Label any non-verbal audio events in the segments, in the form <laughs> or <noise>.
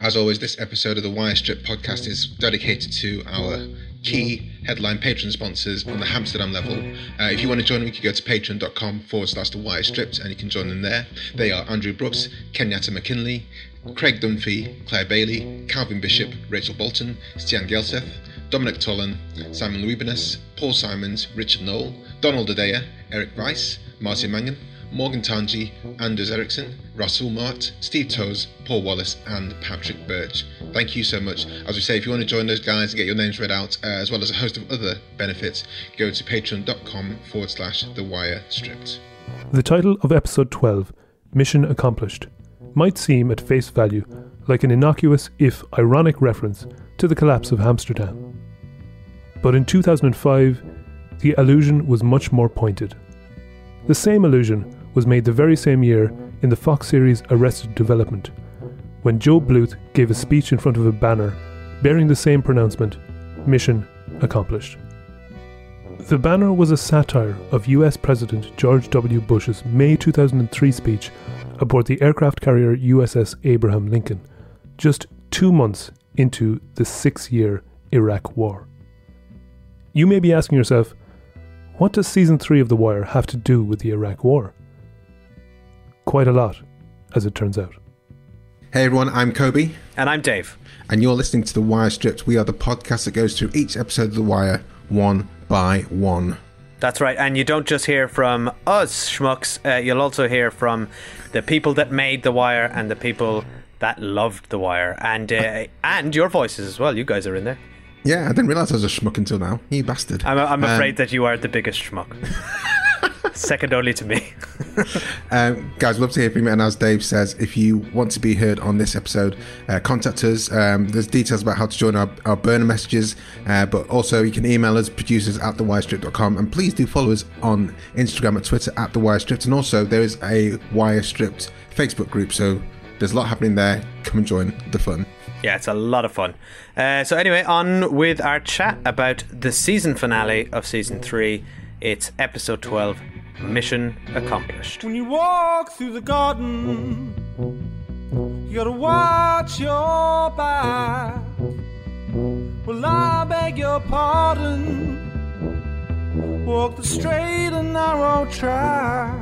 As always, this episode of the Wire Stripped podcast is dedicated to our key headline patron sponsors on the Hamsterdam level. Uh, if you want to join them, you can go to patreon.com forward slash the Wire Stripped and you can join them there. They are Andrew Brooks, Kenyatta McKinley, Craig Dunphy, Claire Bailey, Calvin Bishop, Rachel Bolton, Stian Gelseth, Dominic Tollan, Simon Luibinus, Paul Simons, Richard Knoll, Donald Adea, Eric Weiss, Martin Mangan, Morgan Tanji, Anders Eriksson, Russell Mart, Steve Toes, Paul Wallace, and Patrick Birch. Thank you so much. As we say, if you want to join those guys and get your names read out, uh, as well as a host of other benefits, go to patreon.com forward slash the wire stripped. The title of episode 12, Mission Accomplished, might seem at face value like an innocuous, if ironic, reference to the collapse of Hamsterdam. But in 2005, the allusion was much more pointed. The same allusion was made the very same year in the Fox series Arrested Development, when Joe Bluth gave a speech in front of a banner bearing the same pronouncement Mission Accomplished. The banner was a satire of US President George W. Bush's May 2003 speech aboard the aircraft carrier USS Abraham Lincoln, just two months into the six year Iraq War. You may be asking yourself, what does season 3 of The Wire have to do with the Iraq War? Quite a lot, as it turns out. Hey everyone, I'm Kobi. And I'm Dave. And you're listening to The Wire Stripped. We are the podcast that goes through each episode of The Wire one by one. That's right. And you don't just hear from us, schmucks. Uh, you'll also hear from the people that made The Wire and the people that loved The Wire. And, uh, <laughs> and your voices as well. You guys are in there. Yeah, I didn't realize I was a schmuck until now. You bastard. I'm, I'm afraid um, that you are the biggest schmuck. <laughs> Second only to me. <laughs> um, guys, love to hear from you. And as Dave says, if you want to be heard on this episode, uh, contact us. Um, there's details about how to join our, our burner messages, uh, but also you can email us, producers at thewirestripped.com. And please do follow us on Instagram and Twitter at The Wire Stripped. And also, there is a Wire Stripped Facebook group. So there's a lot happening there. Come and join the fun. Yeah, it's a lot of fun. Uh, so, anyway, on with our chat about the season finale of season three. It's episode 12 Mission Accomplished. When you walk through the garden, you gotta watch your back. Well, I beg your pardon. Walk the straight and narrow track.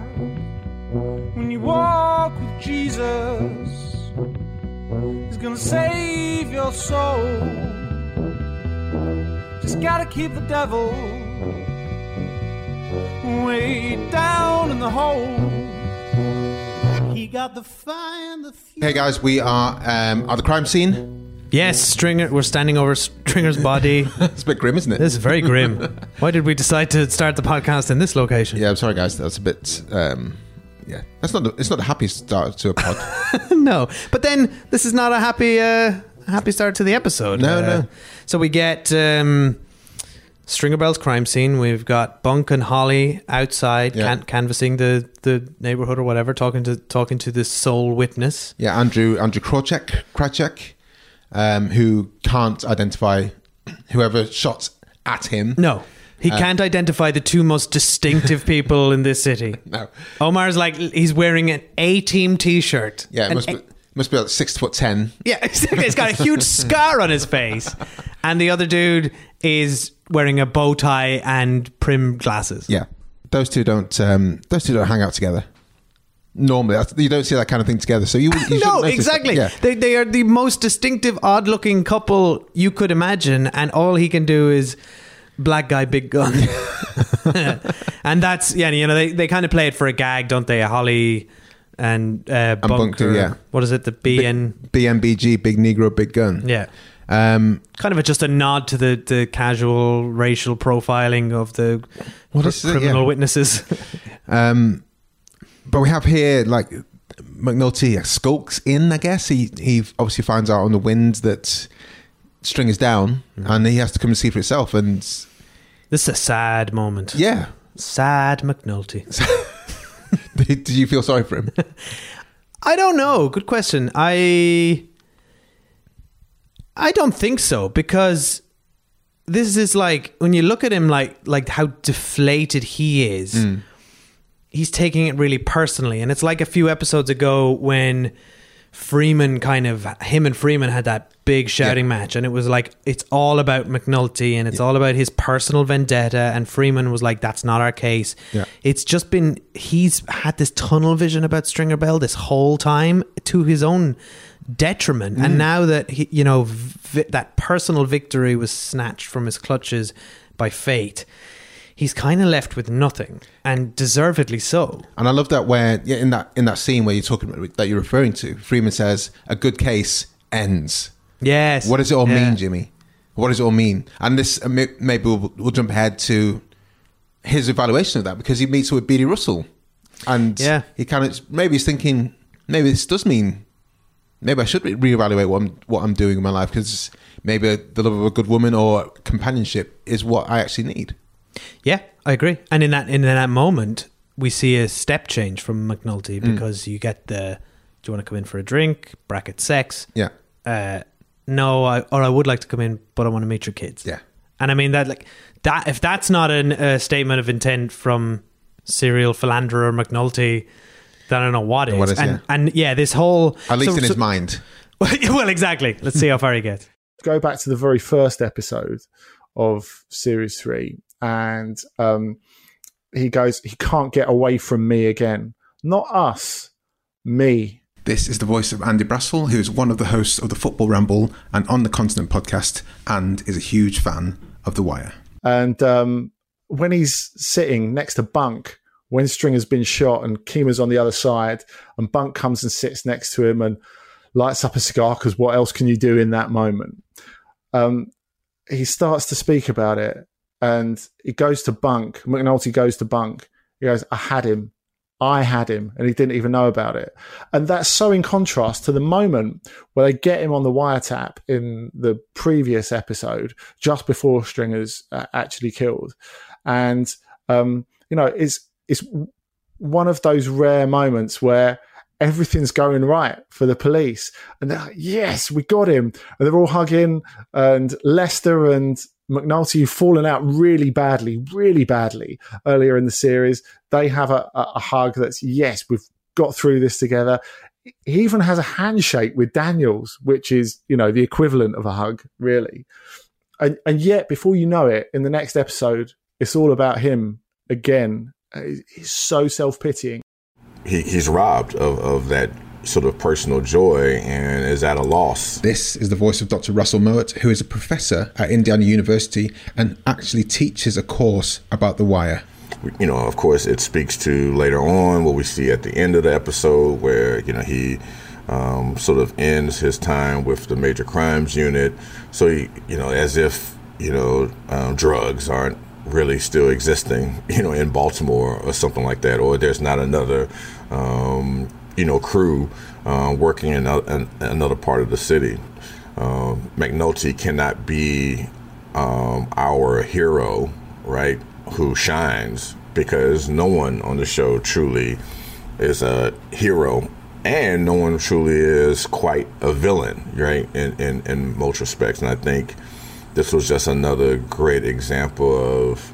When you walk with Jesus He's gonna save your soul. Just gotta keep the devil way down in the hole. He got the fire and the Hey guys, we are um, at the crime scene. Yes, Stringer. We're standing over Stringer's body. <laughs> it's a bit grim, isn't it? This is very grim. Why did we decide to start the podcast in this location? Yeah, I'm sorry, guys. That's a bit. Um, yeah, that's not. The, it's not the happiest start to a pod. <laughs> no, but then this is not a happy, uh, happy start to the episode. No, uh, no. So we get um, Stringer Bell's crime scene. We've got Bunk and Holley outside yeah. can- canvassing the, the neighborhood or whatever, talking to talking to this sole witness. Yeah, Andrew Andrew Kracek, um, who can't identify whoever shot at him. No. He uh, can't identify the two most distinctive <laughs> people in this city. No. Omar's like he's wearing an A team t shirt. Yeah, it must be must be like six foot ten. Yeah, <laughs> exactly. He's got a huge <laughs> scar on his face. And the other dude is wearing a bow tie and prim glasses. Yeah. Those two don't um, those two don't hang out together. normally. You don't see that kind of thing together. So you, you <laughs> no, exactly. Yeah. They, they are the most distinctive, odd looking couple you could imagine, and all he can do is black guy, big gun. <laughs> and that's, yeah, you know, they, they kind of play it for a gag, don't they? Holley and, uh, Bunker. Bunker, yeah. What is it? The B and. BNBG, big Negro, big gun. Yeah. Um, Kind of a, just a nod to the, the casual racial profiling of the Well, cr- is it, criminal yeah. witnesses. <laughs> um, but we have here like McNulty skulks in. I guess he he obviously finds out on the wind that String is down, Mm-hmm. and he has to come and see for himself. And this is a sad moment. yeah, Sad McNulty. <laughs> did, did you feel sorry for him? <laughs> I don't know. Good question. I I don't think so because this is like when you look at him like like how deflated he is. Mm. He's taking it really personally and it's like a few episodes ago when Freeman kind of him and Freeman had that big shouting match and it was like it's all about McNulty and it's all about his personal vendetta and Freeman was like that's not our case. Yeah. It's just been he's had this tunnel vision about Stringer Bell this whole time to his own detriment and mm. now that he, you know vi- that personal victory was snatched from his clutches by fate he's kind of left with nothing and deservedly so And I love that where yeah, in that in that scene where you're talking about, that you're referring to, Freeman says a good case ends. yes What does it all Yeah. mean, Jimmy? What does it all mean? And this uh, maybe we'll, we'll jump ahead to his evaluation of that because he meets with Beadie Russell, and Yeah. he kind of maybe he's thinking maybe this does mean maybe I should re- reevaluate what I'm what I'm doing in my life because maybe the love of a good woman or companionship is what I actually need. Yeah, I agree. And in that in that moment, we see a step change from McNulty Mm. because you get the do you want to come in for a drink? Bracket sex. Yeah, Uh, no, I, or I would like to come in, but I want to meet your kids. Yeah. and I mean that like that. If that's not an, a statement of intent from serial philanderer McNulty, then I don't know what is. What is, and yeah. and yeah, this whole at least so- in his so- mind. <laughs> well, exactly. Let's see how far he gets. go back to the very first episode of series three, and um, he goes, he can't get away from me again. Not us, me. This is the voice of Andy Brassell, who is one of the hosts of the Football Ramble and On the Continent podcast, and is a huge fan of The Wire. And um, when he's sitting next to Bunk, when Stringer's been shot and Kima's on the other side, and Bunk comes and sits next to him and lights up a cigar because what else can you do in that moment? Um, he starts to speak about it, and he goes to Bunk. McNulty goes to Bunk. He goes, "I had him." I had him and he didn't even know about it. And that's so in contrast to the moment where they get him on the wiretap in the previous episode, just before Stringer's uh, actually killed. And, um, you know, it's, it's one of those rare moments where everything's going right for the police. And they're like, yes, we got him. And they're all hugging and Lester and McNulty who've fallen out really badly, really badly earlier in the series. They have a, a, a hug that's, yes, we've got through this together. He even has a handshake with Daniels, which is, you know, the equivalent of a hug, really. And, and yet, before you know it, in the next episode, it's all about him again. He's so self pitying. he, he's robbed of, of that sort of personal joy and is at a loss. This is the voice of Dr. Russell Mowat, who is a professor at Indiana University and actually teaches a course about The Wire. You know, of course, it speaks to later on what we see at the end of the episode where, you know, he um, sort of ends his time with the major crimes unit. So, he, you know, as if, you know, um, drugs aren't really still existing, <laughs> you know, in Baltimore or something like that, or there's not another, um, you know, crew uh, working in, a, in another part of the city. Um, McNulty cannot be um, our hero, right, who shines because no one on the show truly is a hero and no one truly is quite a villain, right, in, in, in most respects. And I think this was just another great example of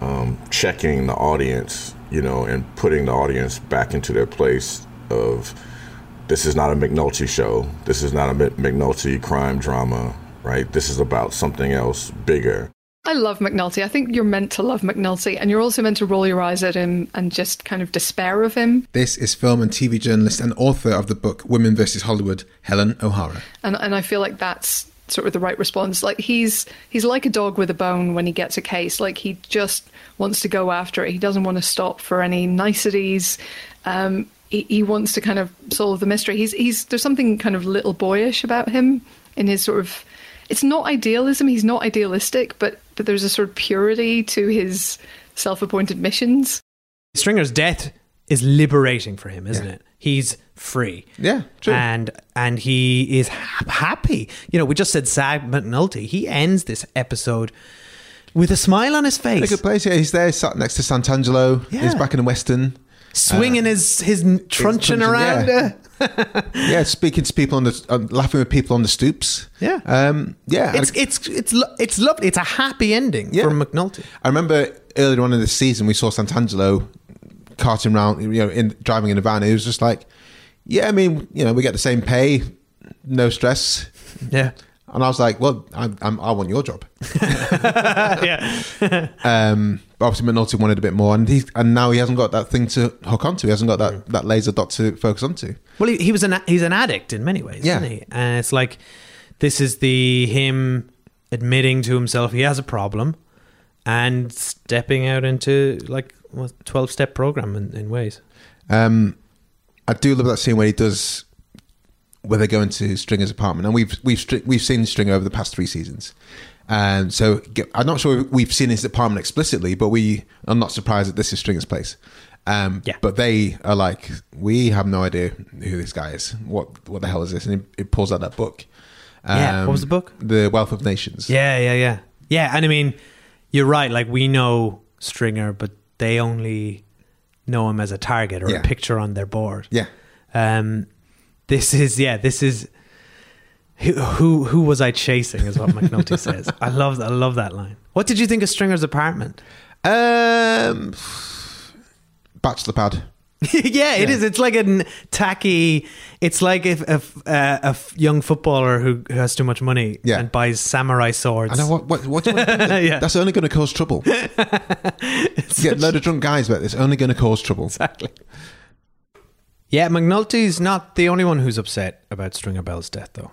um, checking the audience, you know, and putting the audience back into their place of this is not a McNulty show. This is not a Mc- McNulty crime drama, right? This is about something else bigger. I love McNulty. I think you're meant to love McNulty, and you're also meant to roll your eyes at him and just kind of despair of him. This is film and TV journalist and author of the book Women versus Hollywood, Helen O'Hara. And and I feel like that's sort of the right response. Like he's he's like a dog with a bone when he gets a case. Like he just wants to go after it. He doesn't want to stop for any niceties. Um, he, he wants to kind of solve the mystery. He's he's there's something kind of little boyish about him in his sort of. It's not idealism. He's not idealistic, but but there's a sort of purity to his self-appointed missions. Stringer's death is liberating for him, isn't it? He's free. Yeah, true. And and he is ha- happy. You know, we just said Sam McNulty. He ends this episode with a smile on his face. A face, good place. Yeah, he's there, sat next to Santangelo. Yeah. He's back in the Western. Swinging his his truncheon around. yeah. <laughs> uh, Yeah, speaking to people on the, uh, laughing with people on the stoops. Yeah. um, yeah. It's it's it's lo- it's lovely. It's a happy ending Yeah. for McNulty. I remember earlier on in the season we saw Santangelo carting around, you know, in driving in a van. It was just like, yeah, I mean, you know, we get the same pay, no stress. Yeah. And I was like, well, I'm, I'm, I want your job. <laughs> <laughs> yeah. Um, but obviously, McNulty wanted a bit more, and he and now he hasn't got that thing to hook onto. He hasn't got that, that laser dot to focus onto. Well, he, he was an he's an addict in many ways, Yeah. isn't he? And it's like this is the him admitting to himself he has a problem and stepping out into like twelve step program in, in ways. Um, I do love that scene where he does where they go into Stringer's apartment, and we've we've we've seen Stringer over the past three seasons, and so I'm not sure we've seen his apartment explicitly, but we are not surprised that this is Stringer's place. Um, Yeah. But they are like, we have no idea who this guy is. What what the hell is this? And he, he pulls out that book. Um, Yeah, what was the book? The Wealth of Nations. Yeah, yeah, yeah, yeah. And I mean, you're right. Like we know Stringer, but they only know him as a target or Yeah. a picture on their board. Yeah. Um, this is yeah. This is who who who was I chasing? Is what McNulty <laughs> says. I love I love that line. What did you think of Stringer's apartment? Um, bachelor pad. <laughs> yeah, it is. It's like a tacky. It's like if, if uh, a f- young footballer who, who has too much money Yeah. and buys samurai swords. I know what what what. what <laughs> Yeah. That's only going to cause trouble. Get a load of drunk guys, about this. only going to cause trouble. Exactly. Yeah, McNulty's not the only one who's upset about Stringer Bell's death, though.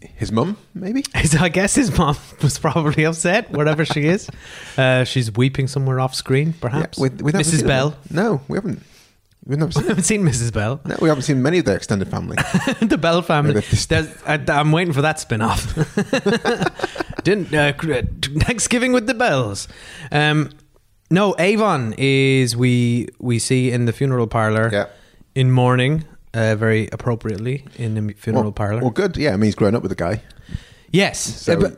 His mum, maybe. <laughs> I guess his mum <laughs> was probably upset, wherever she is. <laughs> Uh, she's weeping somewhere off screen, perhaps. we- we Mrs. Bell. her. No, we haven't. We've never seen. haven't seen Mrs. Bell. no, we haven't seen many of their extended family. the Bell family. Maybe this- There's, I, I'm waiting for that spin off. Didn't uh, Thanksgiving with the Bells. Um, no, Avon is we we see in the funeral parlor Yeah. In mourning, uh, very appropriately in the funeral well, parlor. Well, good. Yeah, I mean, he's grown up with the guy. yes, So- Uh, but,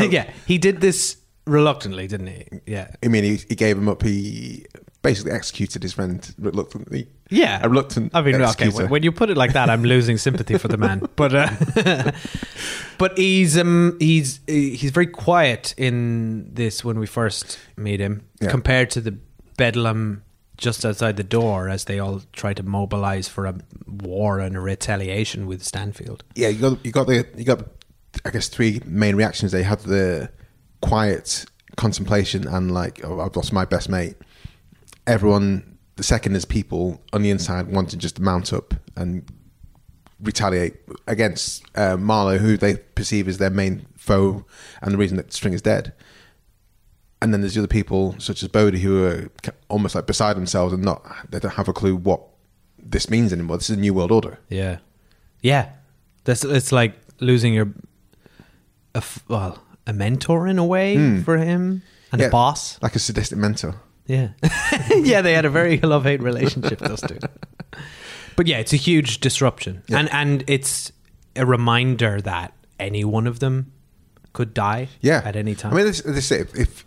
uh, <laughs> <laughs> yeah, he did this reluctantly, didn't he? Yeah, I mean, he, he gave him up. He basically executed his friend reluctantly. Yeah, A reluctant I mean, executor. when, when you put it like that, I'm losing sympathy for the man. But uh, <laughs> but he's um he's he's very quiet in this when we first meet him Yeah. compared to the bedlam just outside the door as they all try to mobilize for a war and a retaliation with Stanfield. Yeah, you got you got the you got I guess three main reactions. They had the quiet contemplation and like, oh, I've lost my best mate. Everyone, the second is people on the inside just to mount up and retaliate against uh, Marlo, who they perceive as their main foe and the reason that String is dead. And then there's the other people, such as Bodie, who are almost like beside themselves and not they don't have a clue what this means anymore. This is a new world order. Yeah, yeah. That's it's like losing your a f- well a mentor in a way hmm. for him and Yeah, a boss. like a sadistic mentor. Yeah. <laughs> yeah, they had a very <laughs> love hate relationship, those two. But yeah, it's a huge disruption. Yeah. And and it's a reminder that any one of them could die Yeah, at any time. I mean, this, this if, if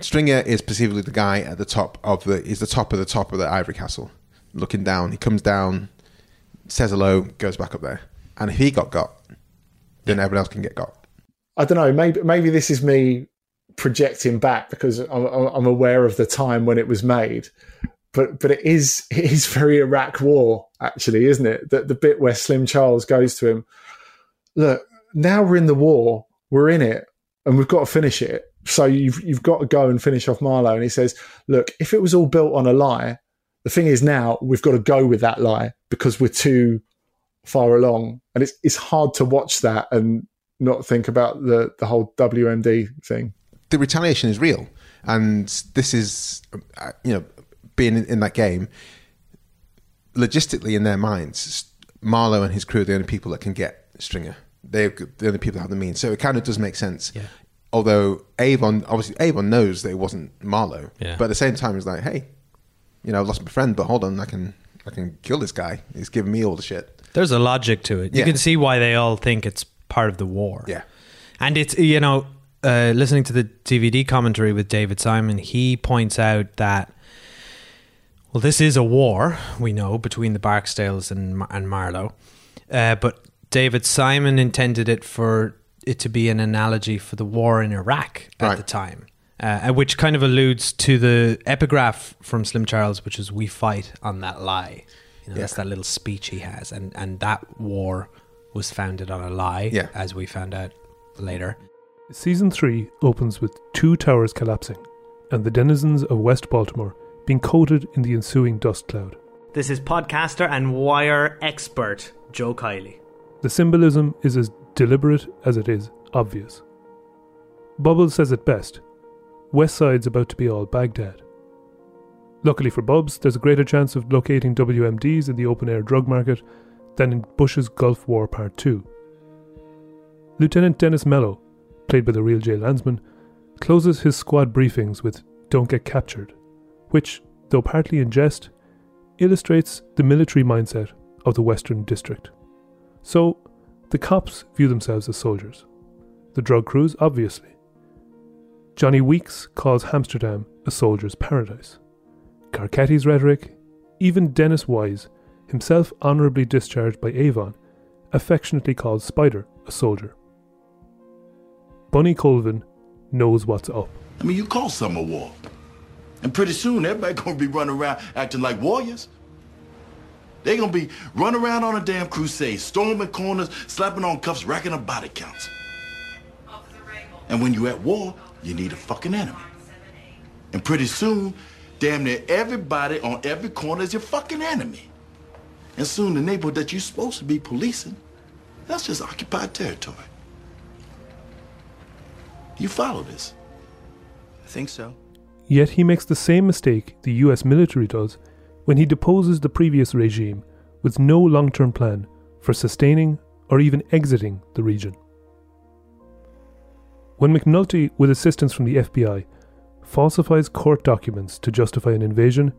Stringer is perceivably the guy at the top of the is the top of the top of the ivory castle, looking down. He comes down, says hello, goes back up there, and if he got got, then everyone else can get got. I don't know. Maybe maybe this is me projecting back because I'm, I'm aware of the time when it was made. But but it is <laughs> it is very Iraq War actually, isn't it? That the bit where Slim Charles goes to him, look, now we're in the war, we're in it. and we've got to finish it. So you've you've got to go and finish off Marlo. And he says, look, if it was all built on a lie, the thing is now we've got to go with that lie because we're too far along, and it's it's hard to watch that and not think about the the whole WMD thing. The retaliation is real, and this is uh, you know being in, in that game logistically in their minds. Marlo and his crew are the only people that can get Stringer. They're the only people that have the means. So it kind of does make sense. Yeah. Although Avon, obviously, Avon knows that it wasn't Marlo. Yeah. But at the same time, he's like, hey, you know, I've lost my friend, but hold on, I can, I can kill this guy. He's giving me all the shit. There's a logic to it. You Yeah. can see why they all think it's part of the war. Yeah. And it's, you know, uh, listening to the DVD commentary with David Simon, he points out that, well, this is a war, we know, between the Barksdales and, and Marlo. Uh, but David Simon intended it for it to be an analogy for the war in Iraq at Right. the time. Uh, which kind of alludes to the epigraph from Slim Charles, which is "We fight on that lie." You know, Yeah. That's that little speech he has, and and that war was founded on a lie, Yeah. as we found out later. Season 3 opens with two towers collapsing and the denizens of West Baltimore being coated in the ensuing dust cloud. This is podcaster and wire expert Joe Kiley. The symbolism is as deliberate as it is obvious. Bubbles says it best West Side's about to be all Baghdad. Luckily for Bubs, there's a greater chance of locating WMDs in the open air drug market than in Bush's Gulf War Part 2. Lieutenant Dennis Mello, played by the real Jay Landsman, closes his squad briefings with Don't Get Captured, which, though partly in jest, illustrates the military mindset of the Western District. So, the cops view themselves as soldiers. The drug crews, obviously. Johnny Weeks calls Hamsterdam a soldier's paradise. Carcetti's rhetoric, even Dennis Wise, himself honourably discharged by Avon, affectionately calls Spider a soldier. Bunny Colvin knows what's up. I mean, you call summer war. And pretty soon, everybody gonna be running around acting like warriors. They gonna be running around on a damn crusade, storming corners, slapping on cuffs, racking up body counts. And when you at war, you need a fucking enemy. And pretty soon, damn near everybody on every corner is your fucking enemy. And soon the neighborhood that you're supposed to be policing, that's just occupied territory. You follow this? I think so. Yet he makes the same mistake the US military does when he deposes the previous regime with no long term plan for sustaining or even exiting the region. When McNulty, with assistance from the FBI, falsifies court documents to justify an invasion,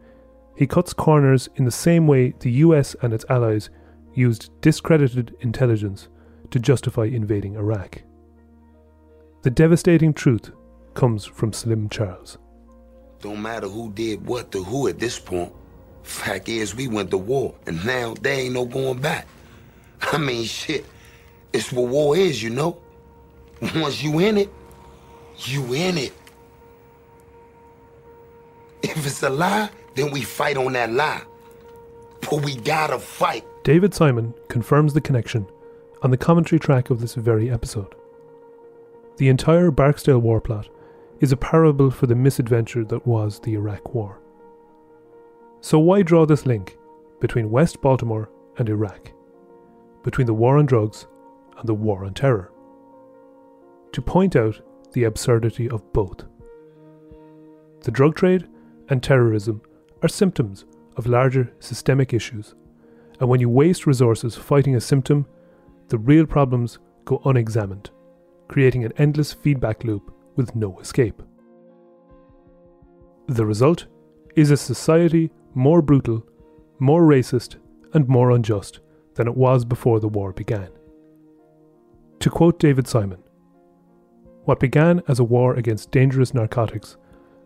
he cuts corners in the same way the US and its allies used discredited intelligence to justify invading Iraq. The devastating truth comes from Slim Charles. Don't matter who did what to who at this point. Fact is, we went to war, and now there ain't no going back. I mean, shit, it's what war is, you know? Once you in it, you in it. If it's a lie, then we fight on that lie. But we gotta fight. David Simon confirms the connection on the commentary track of this very episode. The entire Barksdale war plot is a parable for the misadventure that was the Iraq War. So, why draw this link between West Baltimore and Iraq? Between the war on drugs and the war on terror? To point out the absurdity of both. The drug trade and terrorism are symptoms of larger systemic issues, and when you waste resources fighting a symptom, the real problems go unexamined, creating an endless feedback loop with no escape. The result is a society more brutal, more racist, and more unjust than it was before the war began. To quote David Simon, what began as a war against dangerous narcotics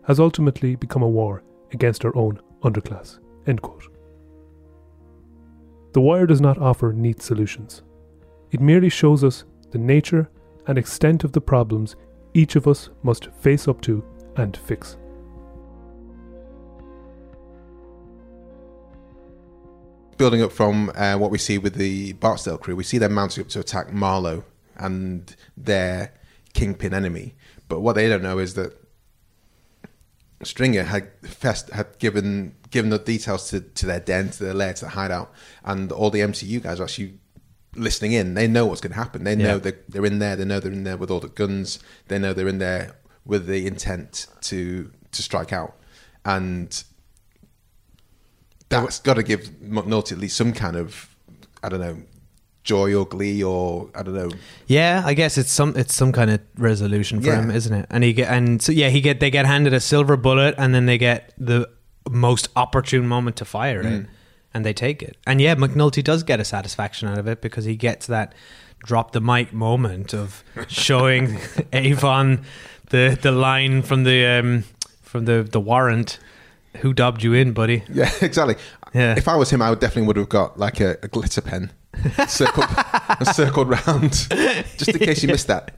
has ultimately become a war against our own underclass. The Wire does not offer neat solutions. It merely shows us the nature and extent of the problems each of us must face up to and fix. Building up from uh, what we see with the Barksdale crew, we see them mounting up to attack Marlo, and they're kingpin enemy. But what they don't know is that Stringer had Fest had given given the details to, to their den, to their lair, to their hideout, and all the MCU guys are actually listening in. They know what's going to happen. They know Yeah. they're, they're in there. They know they're in there with all the guns. They know they're in there with the intent to to strike out, and that's got to give McNulty at least some kind of I don't know joy or glee or I don't know. Yeah, I guess it's some it's some kind of resolution for Yeah. him, isn't it? And he get and so yeah, he get they get handed a silver bullet, and then they get the most opportune moment to fire Mm. it, and they take it. And yeah, McNulty does get a satisfaction out of it because he gets that drop the mic moment of <laughs> showing Avon the the line from the um, from the the warrant. Who dobbed you in, buddy? <laughs> Yeah, exactly. Yeah. If I was him, I would definitely would have got like a, a glitter pen <laughs> circled circled round just in case you missed that.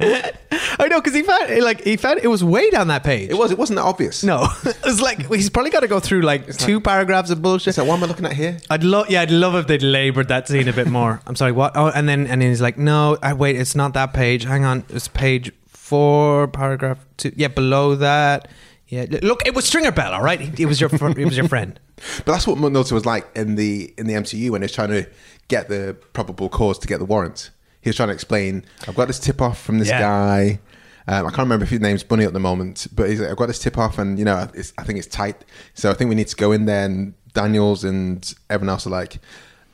I know because he found like he found it was way down that page. It was. It wasn't that obvious. No, <laughs> it was like he's probably got to go through like two paragraphs of bullshit. So what am I looking at here? I'd love, yeah, I'd love if they'd laboured that scene a bit more. I'm sorry, what? Oh, and then and then he's like, no, I wait, it's not that page. Hang on, it's page four, paragraph two. Yeah, below that. Yeah, look, it was Stringer Bell. All right, it was your fr- it was your friend. <laughs> But that's what McNulty was like in the in the MCU when he was trying to get the probable cause to get the warrant. He was trying to explain, I've got this tip off from this Yeah. guy. Um, I can't remember if his name's Bunny at the moment, but he's like, I've got this tip off, and you know, it's, I think it's tight. So I think we need to go in there. And Daniels and everyone else are like,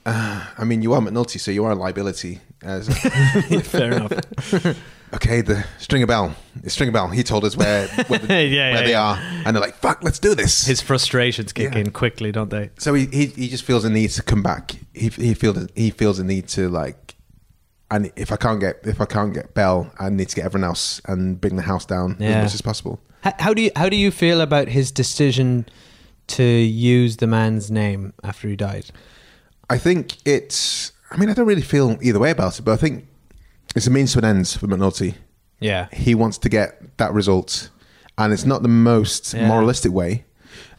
uh, I mean, you are McNulty, so you are a liability. <laughs> Uh, so- Fair enough. <laughs> okay, the string Stringer Bell. It's Stringer Bell. He told us where where, the, <laughs> Yeah, where yeah, they yeah. are, and they're like, "Fuck, let's do this." His frustrations kick Yeah. in quickly, don't they? so he, he he just feels a need to come back. He he feels he feels a need to like, and if I can't get if I can't get Bell, I need to get everyone else and bring the house down Yeah. as much as possible. How, how do you how do you feel about his decision to use the man's name after he died? I think it's. I mean, I don't really feel either way about it, but I think it's a means to an end for McNulty. Yeah, he wants to get that result, and it's not the most Yeah. moralistic way.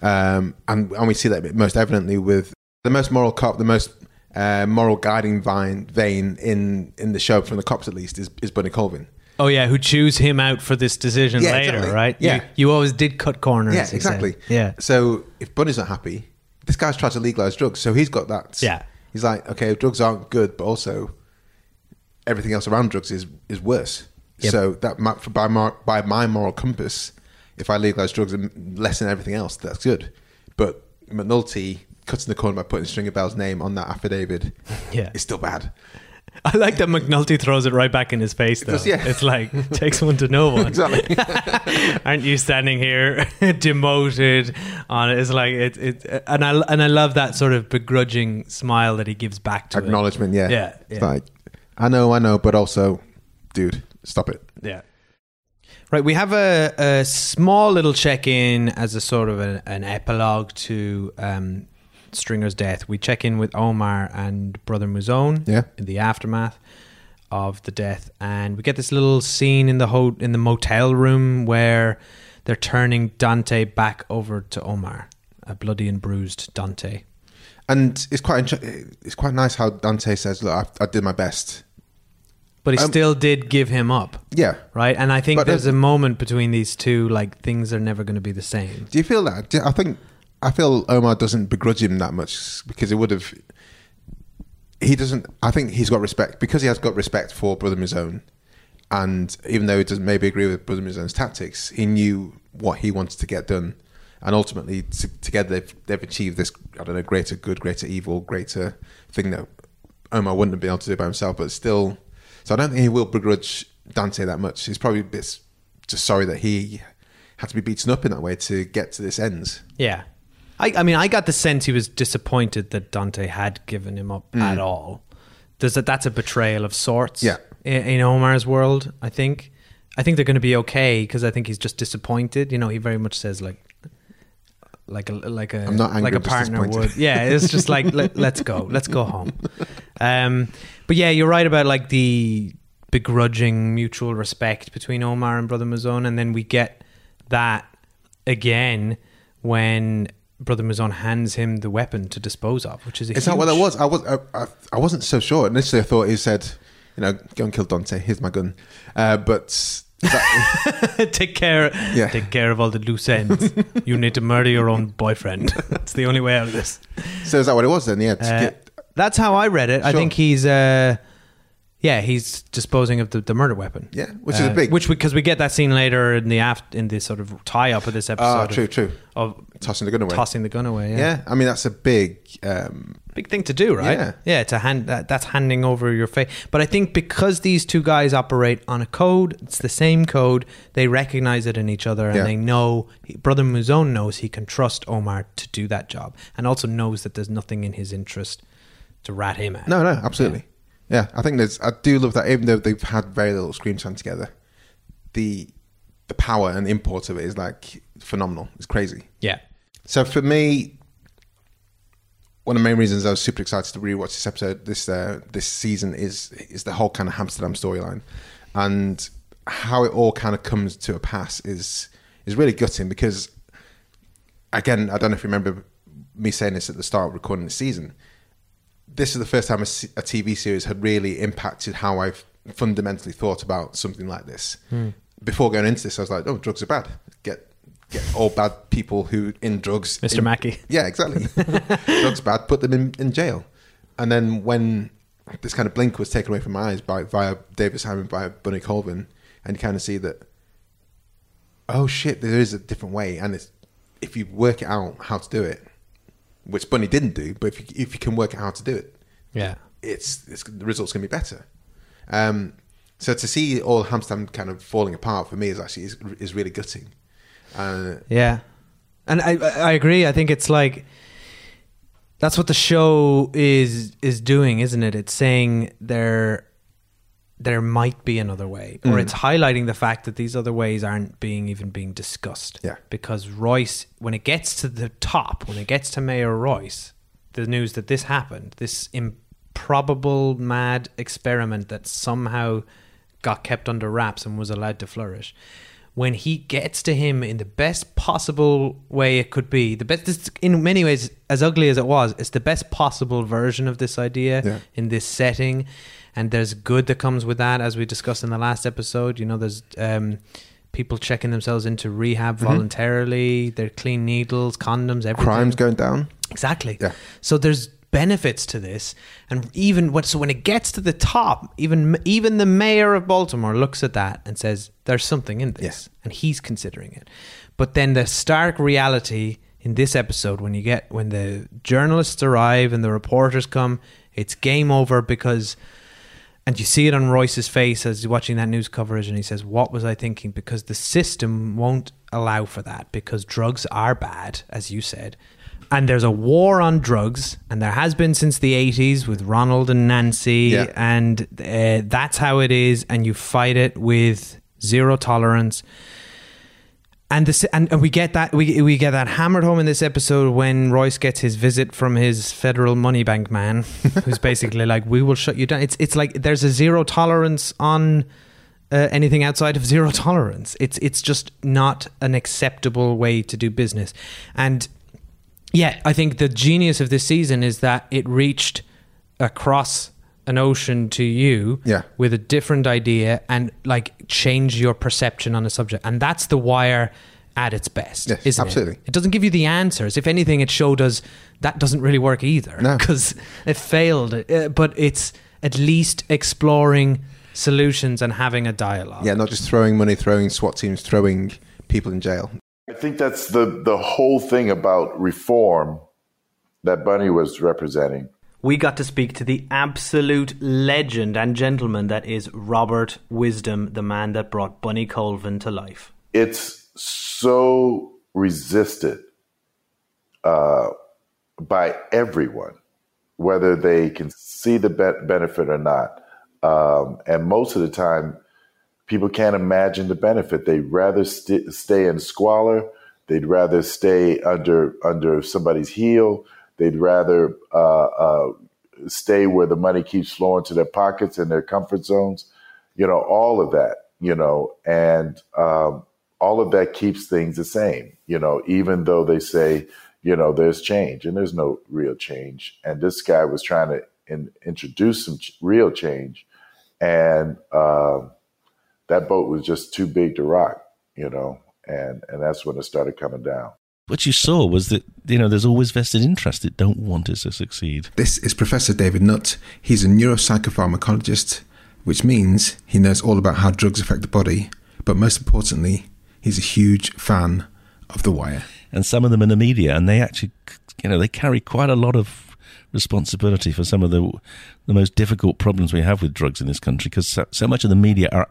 Um, and and we see that most evidently with the most moral cop, the most uh, moral guiding vine, vein in in the show from the cops at least is, is Bunny Colvin. Oh yeah, who choose him out for this decision Yeah, later, exactly. right? Yeah. you, you always did cut corners. Yeah, exactly. Yeah, So if Bunny's not happy, this guy's tried to legalize drugs, so he's got that. Yeah. He's like, okay, drugs aren't good, but also everything else around drugs is is worse. Yep. So that my, by my, by my moral compass, if I legalize drugs and lessen everything else, that's good. But McNulty cutting the corner by putting Stringer Bell's name on that affidavit <laughs> Yeah. is still bad. I like that McNulty throws it right back in his face. Though does, yeah. it's like takes one to know <laughs> one. Exactly. <laughs> Aren't you standing here demoted on it? It's like it, it, and I and I love that sort of begrudging smile that he gives back to it. Acknowledgement, yeah. Yeah, It's like, I know, I know, but also, dude, stop it. Yeah. Right, we have a, a small little check in as a sort of a, an epilogue to um, Stringer's death. We check in with Omar and Brother Mouzone Yeah. in the aftermath of the death, and we get this little scene in the ho- in the motel room where they're turning Dante back over to Omar, a bloody and bruised Dante. And it's quite it's quite nice how Dante says, "Look, I, I did my best." But he Um, still did give him up, Yeah. right? And I think But there's then- a moment between these two, like things are never going to be the same. Do you feel that? I think I feel Omar doesn't begrudge him that much because it would have. He doesn't. I think he's got respect because he has got respect for Brother Mouzone, and even though he doesn't maybe agree with Brother Mouzone's tactics, he knew what he wanted to get done, and ultimately t- together they've they've achieved this. I don't know, greater good, greater evil, greater thing that Omar wouldn't have been able to do by himself, but still. So I don't think he will begrudge Dante that much. He's probably a bit just sorry that he had to be beaten up in that way to get to this end. Yeah. I, I mean, I got the sense he was disappointed that Dante had given him up at all. Does that? That's a betrayal of sorts. Mm. Yeah. In, in Omar's world, I think. I think they're going to be okay because I think he's just disappointed. You know, he very much says like, like a like a angry, like a partner would. Yeah, it's just like Let, let's go, let's go home. <laughs> Um, but yeah, you're right about like the begrudging mutual respect between Omar and Brother Mouzone, and then we get that again when Brother Mouzone hands him the weapon to dispose of, which is a It's not what that was. I was I, I, I wasn't so sure. Initially, I thought he said you know, go and kill Dante. Here's my gun. Uh, but <laughs> take care. Yeah. Take care of all the loose ends. you need to murder your own boyfriend. <laughs> That's the only way out of this. so is that what it was then? Yeah. Uh, get- that's how I read it. I Sure. think he's, uh, yeah, he's disposing of the, the murder weapon. Yeah, which is a Uh, big- which because we get that scene later in the aft in the sort of tie up of this episode. Ah, of- true, true. Of tossing the gun away. tossing the gun away. Yeah, yeah. I mean that's a big. Um, big thing to do, right? Yeah. yeah. To hand that, that's handing over your faith. But I think because these two guys operate on a code, it's the same code. They recognize it in each other, and Yeah. they know Brother Mouzone knows he can trust Omar to do that job, and also knows that there's nothing in his interest to rat him out. no, no, absolutely. Yeah. I think there's. I do love that. Even though they've had very little screen time together, the the power and import of it is like phenomenal. It's crazy. Yeah. So for me, one of the main reasons I was super excited to rewatch this episode this uh, this season is is the whole kind of Hamsterdam storyline, and how it all kind of comes to a pass is is really gutting because again I don't know if you remember me saying this at the start of recording the season. This is the first time a, a TV series had really impacted how I've fundamentally thought about something like this. Hmm. Before going into this, I was like, "Oh, drugs are bad. Get get all bad people who in drugs." Mr. in- Mackey. Yeah, exactly. <laughs> drugs bad. Put them in, in jail. And then when this kind of blink was taken away from my eyes by via David Simon by Bunny Colvin, and you kind of see that, oh shit, there is a different way, and it's if you work it out how to do it, which Bunny didn't do, but if you, if you can work out how to do it, Yeah. it's, it's the results going to be better. Um, so to see all Hamsterdam kind of falling apart for me is actually is, is really gutting. Uh, Yeah, and I I agree. I think it's like that's what the show is is doing, isn't it? It's saying there there might be another way, or Mm. it's highlighting the fact that these other ways aren't being even being discussed. Yeah. because Royce, when it gets to the top, when it gets to Mayor Royce, the news that this happened, this improbable mad experiment that somehow got kept under wraps and was allowed to flourish. When he gets to him in the best possible way it could be, the best this, in many ways, as ugly as it was, it's the best possible version of this idea Yeah. in this setting. And there's good that comes with that, as we discussed in the last episode. You know, there's um, people checking themselves into rehab Mm-hmm. voluntarily. They're clean needles, condoms, everything. crimes going down. Exactly. Yeah. So there's benefits to this, and even when so when it gets to the top, even even the mayor of Baltimore looks at that and says, "There's something in this," and he's considering it. But then the stark reality in this episode, when you get when the journalists arrive and the reporters come, it's game over because. And you see it on Royce's face as he's watching that news coverage, and he says, What was I thinking? Because the system won't allow for that, because drugs are bad, as you said. And there's a war on drugs, and there has been since the 80s with Ronald and Nancy, Yeah. and uh, that's how it is, and you fight it with zero tolerance and this and, and we get that we we get that hammered home in this episode when Royce gets his visit from his federal money bank man, <laughs> who's basically like, "We will shut you down." It's it's like there's a zero tolerance on uh, anything outside of zero tolerance. It's it's just not an acceptable way to do business, and yeah, I think the genius of this season is that it reached across an ocean to you Yeah. with a different idea and like change your perception on a subject. And that's the wire at its best. Yes, isn't absolutely. It? it doesn't give you the answers. If anything, it showed us that doesn't really work either. No. Because it failed. Uh, but it's at least exploring solutions and having a dialogue. Yeah, not just throwing money, throwing SWAT teams, throwing people in jail. I think that's the the whole thing about reform that Bunny was representing. We got to speak to the absolute legend and gentleman that is Robert Wisdom, the man that brought Bunny Colvin to life. It's so resisted uh, by everyone, whether they can see the be- benefit or not. Um, and most of the time, people can't imagine the benefit. They'd rather st- stay in squalor. They'd rather stay under under somebody's heel. They'd rather uh, uh, stay where the money keeps flowing to their pockets and their comfort zones. You know, all of that. You know, and um, all of that keeps things the same. You know, even though they say, you know, there's change, and there's no real change. And this guy was trying to in, introduce some ch- real change, and um, that boat was just too big to rock, you know, and and that's when it started coming down. What you saw was that you know there's always vested interest that don't want it to succeed. This is Professor David Nutt. He's a neuropsychopharmacologist, which means he knows all about how drugs affect the body. But most importantly, he's a huge fan of The Wire. And some of them in the media, and they actually, you know, they carry quite a lot of responsibility for some of the the most difficult problems we have with drugs in this country because so, so, much of the media are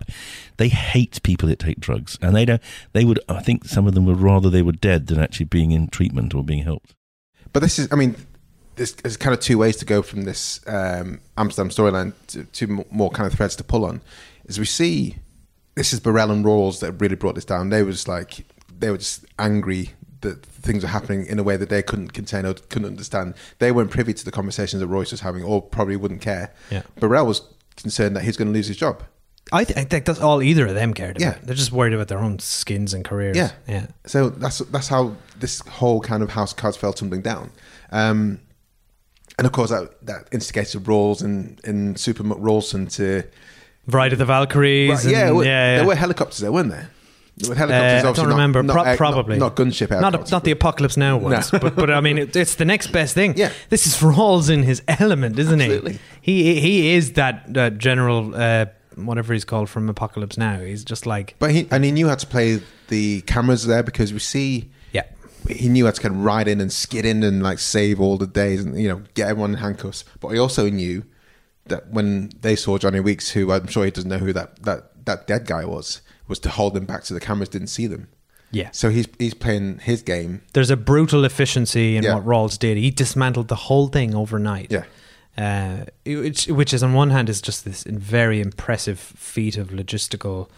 they hate people that take drugs and they don't they would I think some of them would rather they were dead than actually being in treatment or being helped. But this is I mean there's, there's kind of two ways to go from this um, Hamsterdam storyline to, to more kind of threads to pull on. As we see, this is Burrell and Rawls that really brought this down. They just like they were just angry that things were happening in a way that they couldn't contain or couldn't understand. They weren't privy to the conversations that Royce was having, or probably wouldn't care. Yeah. Burrell was concerned that he's going to lose his job. I, th- I think that's all either of them cared about. Yeah. They're just worried about their own skins and careers. Yeah, Yeah. So that's that's how this whole kind of house cards fell tumbling down. Um, and of course, that, that instigated Rawls and, and Super Rawlson to. Ride of the Valkyries. Right, and- yeah, yeah, yeah. there were helicopters there, weren't there? There were Uh, I don't not- remember. Not, Pro- uh, not- probably not, gunship Not, helicopters. not the Apocalypse Now ones, but but I mean, it, it's the next best thing. Yeah, this is Rawls in his element, isn't Absolutely. he? He he is that uh, general, uh, whatever he's called from Apocalypse Now. He's just like But he and he knew how to play the cameras there because we see. Yeah. He knew how to kind of ride in and skid in and like save all the days and you know get everyone in handcuffs. But he also knew that when they saw Johnny Weeks, who I'm sure he doesn't know who that that that dead guy was, was to hold them back so the cameras didn't see them. Yeah. So he's he's playing his game. there's a brutal efficiency in Yeah. what Rawls did. He dismantled the whole thing overnight. Yeah. Uh, which, which is on one hand is just this very impressive feat of logistical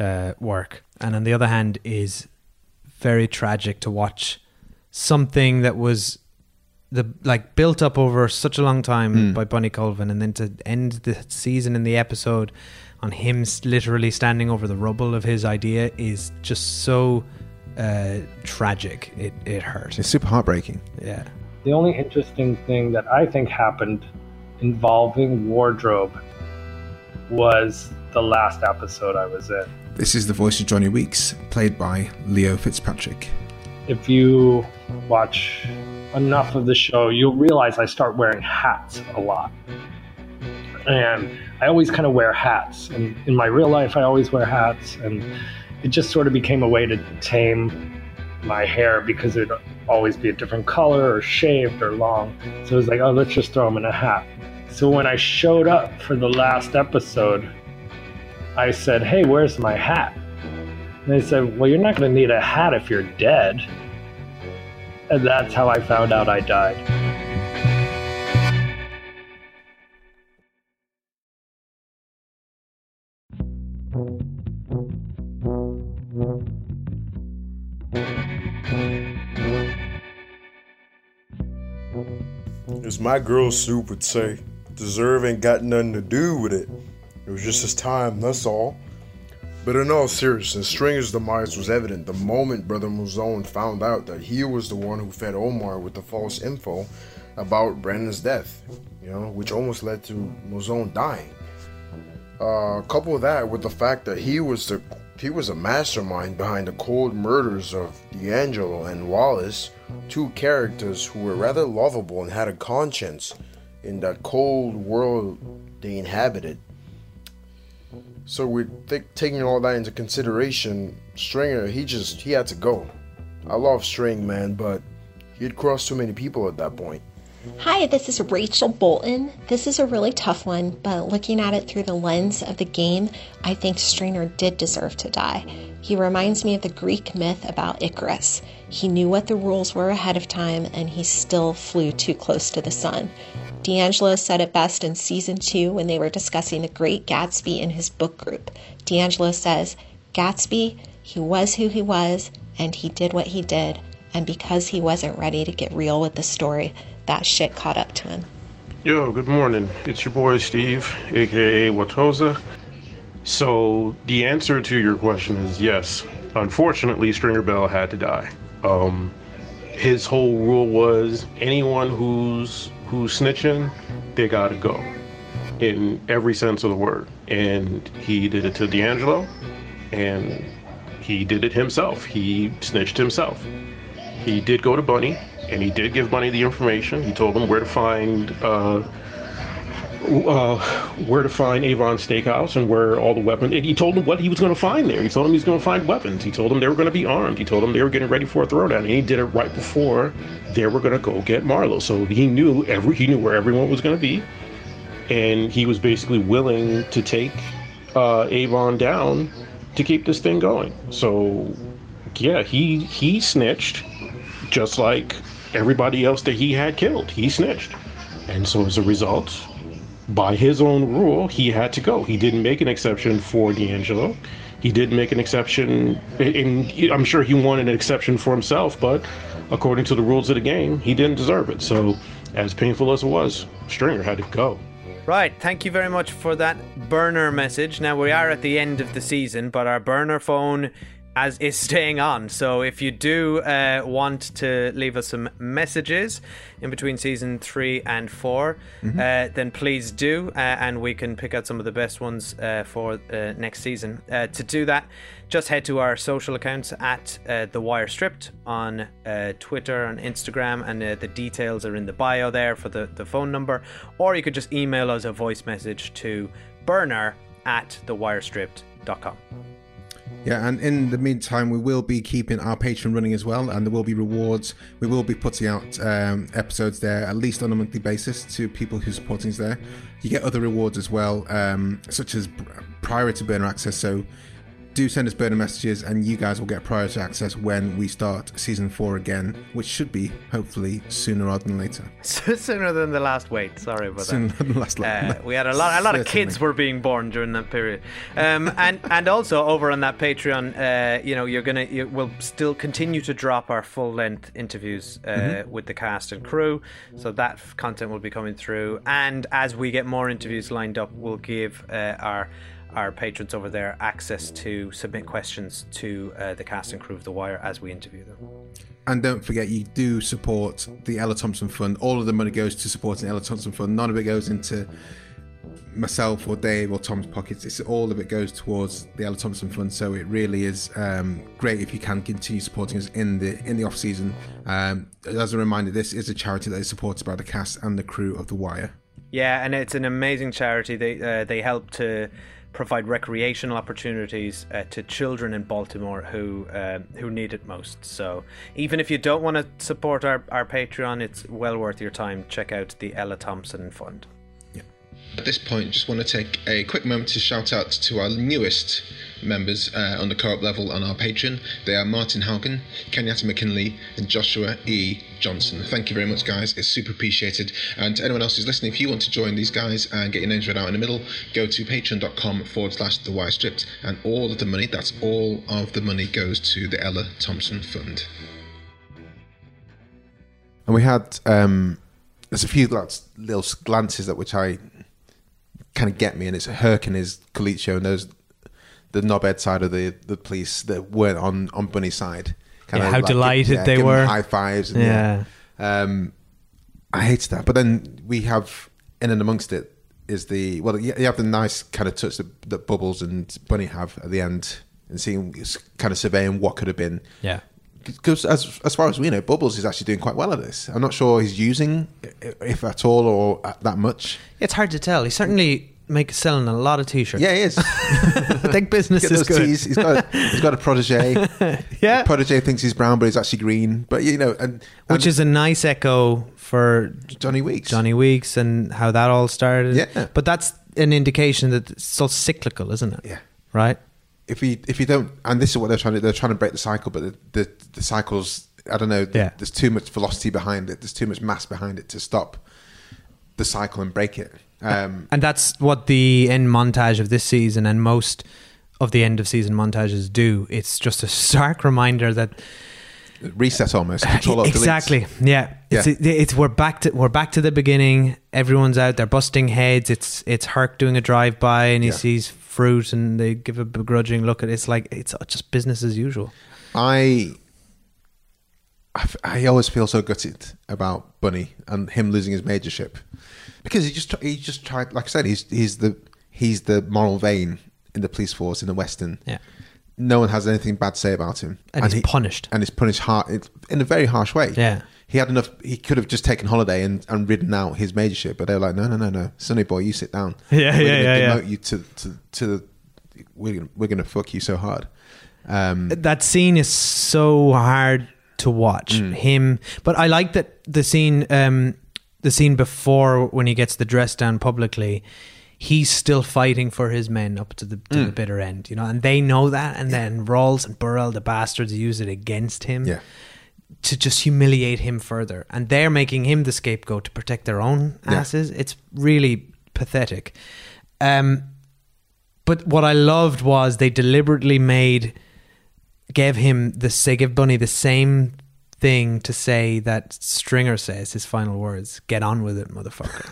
uh, work, and on the other hand is very tragic to watch something that was the like built up over such a long time Mm. by Bunny Colvin, and then to end the season in the episode on him literally standing over the rubble of his idea is just so uh, tragic. It it hurt. It's super heartbreaking. Yeah. The only interesting thing that I think happened involving wardrobe was the last episode I was in. This is the voice of Johnny Weeks, played by Leo Fitzpatrick. If you watch enough of the show, you'll realize I start wearing hats a lot. And I always kind of wear hats. And in my real life, I always wear hats. And it just sort of became a way to tame my hair because it'd always be a different color or shaved or long. So it was like, oh, let's just throw them in a hat. So when I showed up for the last episode, I said, hey, where's my hat? And they said, well, you're not going to need a hat if you're dead. And that's how I found out I died. My girl Snoop would say, deserve ain't got nothing to do with it. It was just his time, that's all. But in all seriousness, Stringer's demise was evident the moment Brother Mouzone found out that he was the one who fed Omar with the false info about Brandon's death, you know, which almost led to Mouzone dying. Uh, couple that with the fact that he was the he was a mastermind behind the cold murders of D'Angelo and Wallace, two characters who were rather lovable and had a conscience in that cold world they inhabited. So with think taking all that into consideration, Stringer he just he had to go. I love String man, but he'd crossed too many people at that point. Hi, this is Rachel Bolton. This is a really tough one, but looking at it through the lens of the game, I think Stringer did deserve to die. He reminds me of the Greek myth about Icarus. He knew what the rules were ahead of time, and he still flew too close to the sun. D'Angelo said it best in season two when they were discussing The Great Gatsby in his book group. D'Angelo says, Gatsby, he was who he was, and he did what he did, and because he wasn't ready to get real with the story, that shit caught up to him. Yo, good morning. It's your boy Steve, aka Watoza. So the answer to your question is yes. Unfortunately, Stringer Bell had to die. Um, his whole rule was anyone who's who's snitching, they gotta go. in every sense of the word. And he did it to D'Angelo, and he did it himself. He snitched himself. He did go to Bunny, and he did give Bunny the information. He told him where to find uh, uh, where to find Avon Steakhouse and where all the weapons. He told him what he was going to find there. He told him he was going to find weapons. He told him they were going to be armed. He told him they were getting ready for a throwdown. And he did it right before they were going to go get Marlo. So he knew every he knew where everyone was going to be, and he was basically willing to take uh, Avon down to keep this thing going. So yeah, he he snitched just like everybody else that he had killed. He snitched. And so as a result, by his own rule, he had to go. He didn't make an exception for D'Angelo. He didn't make an exception, and I'm sure he wanted an exception for himself, but according to the rules of the game, he didn't deserve it. So, as painful as it was, Stringer had to go. Right, thank you very much for that burner message. Now we are at the end of the season, but our burner phone as is <laughs> staying on. So if you do uh, want to leave us some messages in between season three and 4 Mhm. uh, then please do, uh, and we can pick out some of the best ones uh, for uh, next season. Uh, to do that, just head to our social accounts at uh, the Wire Stripped on uh, Twitter and Instagram, and uh, the details are in the bio there for the, the phone number, or you could just email us a voice message to burner at thewirestripped.com. Yeah, and in the meantime, we will be keeping our Patreon running as well, and there will be rewards. We will be putting out um, episodes there at least on a monthly basis to people who are supporting us there. You get other rewards as well, um, such as priority burner access. So do send us burner messages, and you guys will get priority access when we start season four again, which should be hopefully sooner rather than later. <laughs> Sooner than the last wait. Sorry about Sooner that. than the last Uh, we had a lot. A lot of kids were being born during that period, um, <laughs> and and also over on that Patreon, uh, you know, you're gonna you will still continue to drop our full length interviews uh, Mhm. with the cast and crew, so that content will be coming through. And as we get more interviews lined up, we'll give uh, our our patrons over there access to submit questions to uh, the cast and crew of The Wire as we interview them. And don't forget, you do support the Ella Thompson Fund. All of the money goes to supporting Ella Thompson Fund. None of it goes into myself or Dave or Tom's pockets. It's all of it goes towards the Ella Thompson Fund. So it really is um, great if you can continue supporting us in the in the off season. Um, as a reminder, this is a charity that is supported by the cast and the crew of The Wire. Yeah, and it's an amazing charity. They uh, they help to provide recreational opportunities uh, to children in Baltimore who uh, who need it most. So even if you don't want to support our, our Patreon, it's well worth your time. Check out the Ella Thompson Fund. At this point, just want to take a quick moment to shout out to our newest members uh, on the co-op level on our Patreon. They are Martin Haugen, Kenyatta McKinley, and Joshua E. Johnson. Thank you very much, guys. It's super appreciated. And to anyone else who's listening, if you want to join these guys and get your names read out in the middle, go to patreon.com forward slash the wire stripped, and all of the money, that's all of the money, goes to the Ella Thompson Fund. And we had um, there's a few little glances at which I kind of get me, and it's Herc and his Colicchio and those the knobhead side of the the police that weren't on on Bunny's side. Yeah, how delighted they give 'em were. high fives. And, yeah. Um, I hated that, but then we have in and amongst it is the well, you you have the nice kind of touch that, that Bubbles and Bunny have at the end, and seeing kind of surveying what could have been. Yeah. Because as as far as we know, Bubbles is actually doing quite well at this. I'm not sure he's using, if at all, or that much. It's hard to tell. He's certainly make selling a lot of t-shirts. Yeah, he is. <laughs> I think business is good. tees. He's got he's got a protege. <laughs> yeah, protege thinks he's brown, but he's actually green. But you know, and, Which is a nice echo for Johnny Weeks. Johnny Weeks and how that all started. Yeah. But that's an indication that it's so cyclical, isn't it? Yeah. Right? If you if you don't, and this is what they're trying to they're trying to break the cycle, but the the, the cycles. I don't know. Yeah. There's too much velocity behind it. There's too much mass behind it to stop the cycle and break it. Um, And that's what the end montage of this season and most of the end of season montages do. It's just a stark reminder that reset almost. Control exactly. Yeah. It's, Yeah. it's we're back to we're back to the beginning. Everyone's out. They're busting heads. It's it's Herc doing a drive by and he Yeah. sees fruit and they give a begrudging look at it. It's like it's just business as usual. I I always feel so gutted about Bunny and him losing his majorship because he just he just tried. Like I said, he's he's the he's the moral vein in the police force in the Western. Yeah. No one has anything bad to say about him, And he's he- punished. and he's punished hard in a very harsh way. Yeah. He had enough. He could have just taken holiday and, and ridden out his majorship, but they were like, no, no, no, no, Sonny boy, you sit down. <laughs> Yeah, we're yeah, gonna yeah, yeah. demote you to to to the. We're gonna, we're gonna fuck you so hard. Um, that scene is so hard to watch Mm. him but i like that the scene um the scene before when he gets the dress down publicly he's still fighting for his men up to the to the Mm. bitter end you know and they know that and then Rawls and Burrell the bastards use it against him Yeah. To just humiliate him further and they're making him the scapegoat to protect their own Yeah. asses it's really pathetic um but what I loved was they deliberately made gave him the say give Bunny the same thing to say that Stringer says his final words. Get on with it, motherfucker.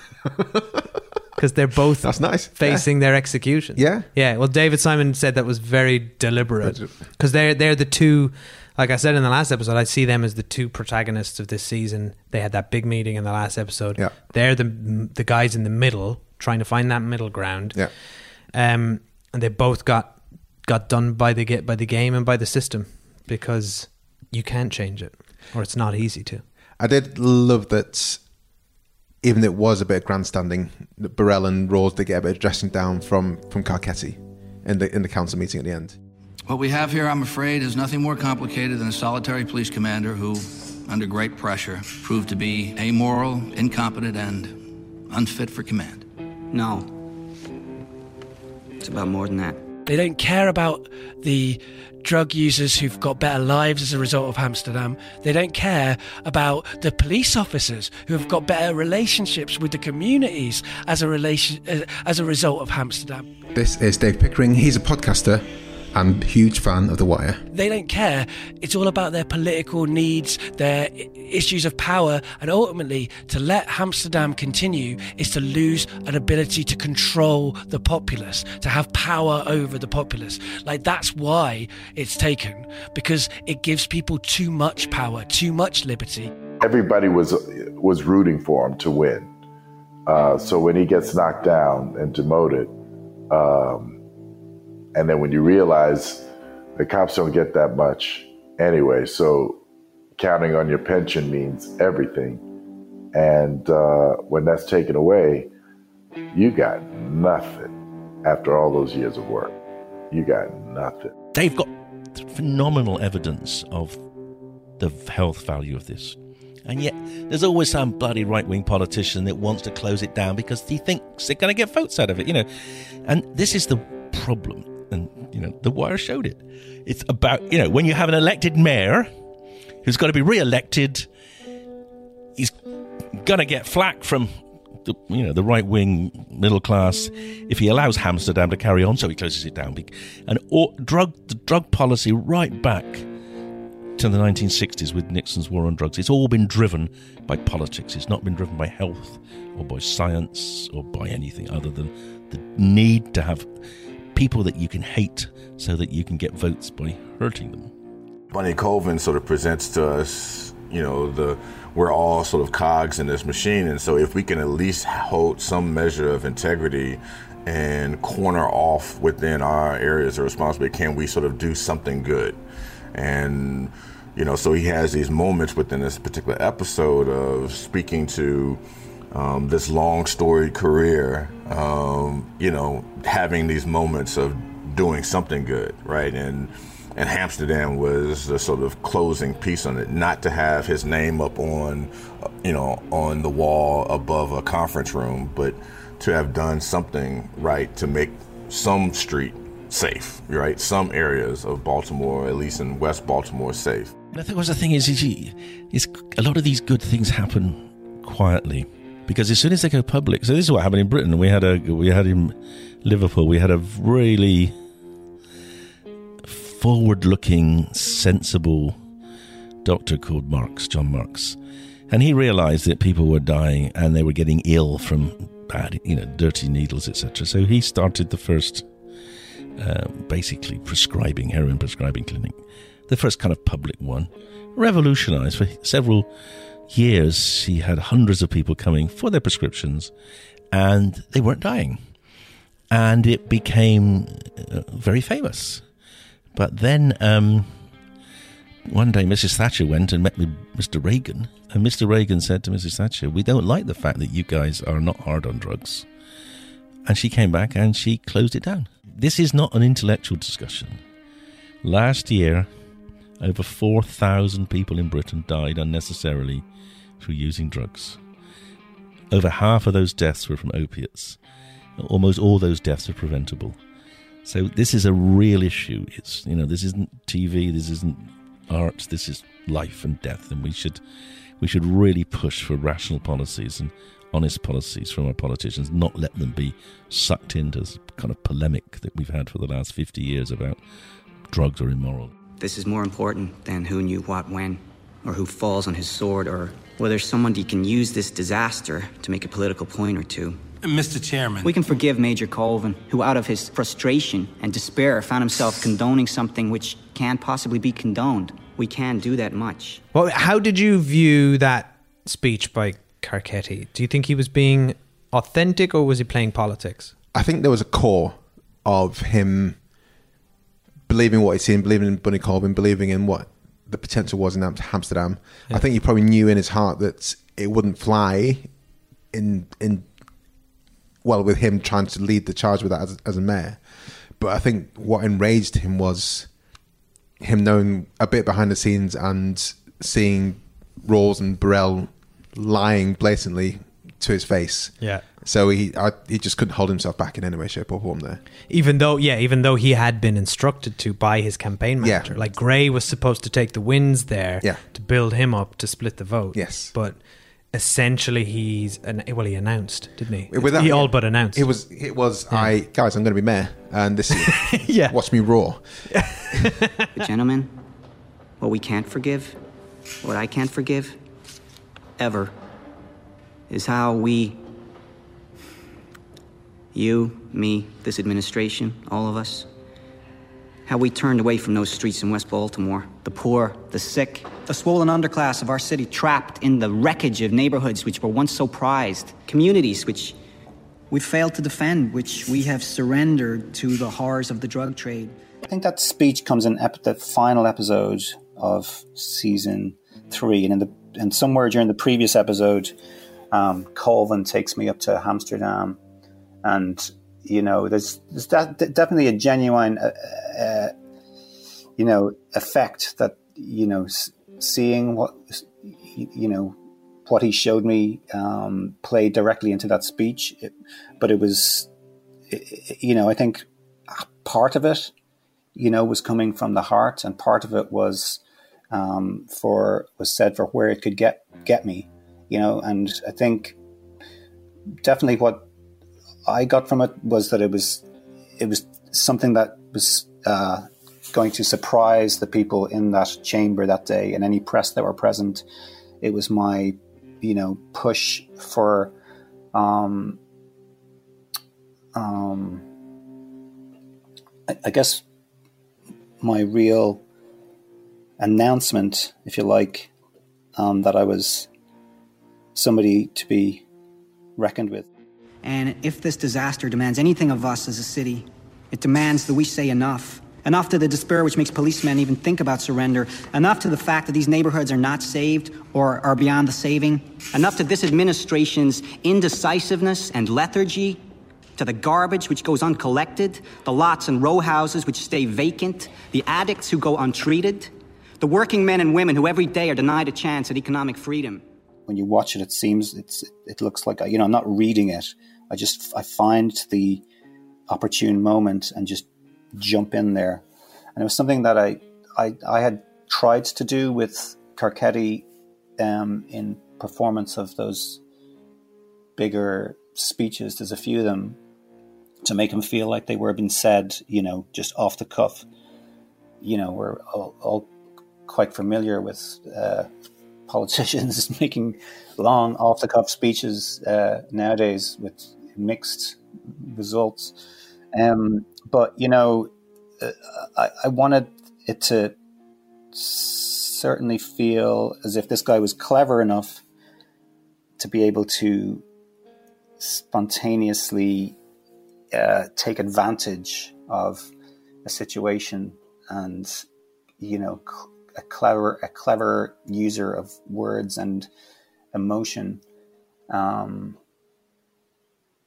<laughs> Because they're both That's nice. facing their execution. Yeah. yeah. Well, David Simon said that was very deliberate because they're they're the two. Like I said in the last episode, I see them as the two protagonists of this season. They had that big meeting in the last episode. Yeah. They're the the guys in the middle trying to find that middle ground. Yeah. Um, and they both got got done by the get by the game and by the system because you can't change it or it's not easy to. I did love that, even though it was a bit of grandstanding, that Burrell and Rawls did get a bit of dressing down from from Carcetti in the in the council meeting at the end. What we have here, I'm afraid, is nothing more complicated than a solitary police commander who, under great pressure, proved to be amoral, incompetent, and unfit for command. No. It's about more than that. They don't care about the drug users who've got better lives as a result of Hamsterdam. They don't care about the police officers who have got better relationships with the communities as a relation as a result of Hamsterdam. This is Dave Pickering. He's a podcaster and huge fan of The Wire. They don't care. It's all about their political needs, their issues of power, and ultimately, to let Hamsterdam continue is to lose an ability to control the populace, to have power over the populace. Like, that's why it's taken, because it gives people too much power, too much liberty. everybody was was rooting for him to win. Uh, so when he gets knocked down and demoted, um, and then when you realize the cops don't get that much anyway, so counting on your pension means everything. And uh, when that's taken away, you got nothing after all those years of work. You got nothing. They've got phenomenal evidence of the health value of this. And yet, there's always some bloody right wing politician that wants to close it down because he thinks they're going to get votes out of it, you know. And this is the problem. And, you know, The Wire showed it. It's about, you know, when you have an elected mayor who's got to be re elected, he's to get flack from the, you know, the right wing middle class if he allows Hamsterdam to carry on, so he closes it down. And all, drug, the drug policy right back to the 1960s with Nixon's war on drugs. It's all been driven by politics. It's not been driven by health or by science or by anything other than the need to have people that you can hate so that you can get votes by hurting them. Bunny Colvin sort of presents to us, you know, the we're all sort of cogs in this machine, and so if we can at least hold some measure of integrity and corner off within our areas of responsibility, can we sort of do something good? And you know, so he has these moments within this particular episode of speaking to um, this long storied career, um, you know, having these moments of doing something good, right? And and Hamsterdam was the sort of closing piece on it, not to have his name up on, you know, on the wall above a conference room, but to have done something right to make some street safe, right? Some areas of Baltimore, at least in West Baltimore, safe. I think what's the thing is, is, is a lot of these good things happen quietly because as soon as they go public, so this is what happened in Britain. We had a we had in Liverpool, we had a really forward-looking, sensible doctor called Marks, John Marks, and he realised that people were dying and they were getting ill from bad, you know, dirty needles, etc. So he started the first, uh, basically prescribing heroin prescribing clinic, the first kind of public one, revolutionized for several years. He had hundreds of people coming for their prescriptions, and they weren't dying. And it became uh, very famous. But then um, one day, Mrs. Thatcher went and met with Mr. Reagan, and Mr. Reagan said to Mrs. Thatcher, "We don't like the fact that you guys are not hard on drugs." And she came back and she closed it down. This is not an intellectual discussion. Last year, over 4,000 people in Britain died unnecessarily through using drugs. Over half of those deaths were from opiates. Almost all those deaths are preventable. So this is a real issue. It's you know this isn't TV, this isn't art, this is life and death, and we should we should really push for rational policies and honest policies from our politicians, not let them be sucked into this kind of polemic that we've had for the last 50 years about drugs are immoral. This is more important than who knew what when, or who falls on his sword, or whether somebody can use this disaster to make a political point or two. Mr. Chairman. We can forgive Major Colvin, who, out of his frustration and despair, found himself condoning something which can't possibly be condoned. We can do that much. Well, how did you view that speech by Carcetti? Do you think he was being authentic or was he playing politics? I think there was a core of him believing what he'd seen, believing in Bunny Colvin, believing in what the potential was in Hamsterdam. Yeah. I think he probably knew in his heart that it wouldn't fly in in well with him trying to lead the charge with that as, as a mayor. But I think what enraged him was him knowing a bit behind the scenes and seeing Rawls and Burrell lying blatantly to his face. Yeah. So he I, he just couldn't hold himself back in any way, shape, or form there. Even though, yeah, even though he had been instructed to by his campaign Yeah. manager, like Gray was supposed to take the wins there, Yeah. to build him up to split the vote. Yes. but essentially he's an, well, he announced, didn't he? Without, that- he all but announced. It was it was I guys, I'm going to be mayor, and this is <laughs> yeah. Watch me roar. But, <laughs> gentlemen, what we can't forgive, what I can't forgive, ever, is how we, you, me, this administration, all of us, how we turned away from those streets in West Baltimore. The poor, the sick, the swollen underclass of our city trapped in the wreckage of neighborhoods which were once so prized, communities which we failed to defend, which we have surrendered to the horrors of the drug trade. I think that speech comes in ep- the final episode of season three, and in the and somewhere during the previous episode, um, Colvin takes me up to Hamsterdam, and you know, there's there's that, definitely a genuine, uh, uh, you know, effect that you know, seeing what you know what he showed me um, played directly into that speech, it, but it was, i- i- you know, I think part of it you know, was coming from the heart, and part of it was um, for was said for where it could get get me, you know. And I think definitely what I got from it was that it was it was something that was uh, going to surprise the people in that chamber that day and any press that were present. It was my, you know, push for. Um, um, I, I guess my real announcement, if you like, um, that I was somebody to be reckoned with. And if this disaster demands anything of us as a city, it demands that we say enough. Enough to the despair which makes policemen even think about surrender. Enough to the fact that these neighborhoods are not saved or are beyond the saving. Enough to this administration's indecisiveness and lethargy. To the garbage which goes uncollected. The lots and row houses which stay vacant. The addicts who go untreated. The working men and women who every day are denied a chance at economic freedom. When you watch it, it seems it's it looks like you know I'm not reading it. I just I find the opportune moment and just jump in there. And it was something that I I, I had tried to do with Carcetti um, in performance of those bigger speeches. There's a few of them to make them feel like they were being said, you know, just off the cuff. You know, we're all, all quite familiar with uh, politicians <laughs> making long off the cuff speeches uh, nowadays with mixed results. Um, but you know, uh, I, I wanted it to certainly feel as if this guy was clever enough to be able to spontaneously uh, take advantage of a situation and you know a clever a clever user of words and emotion um,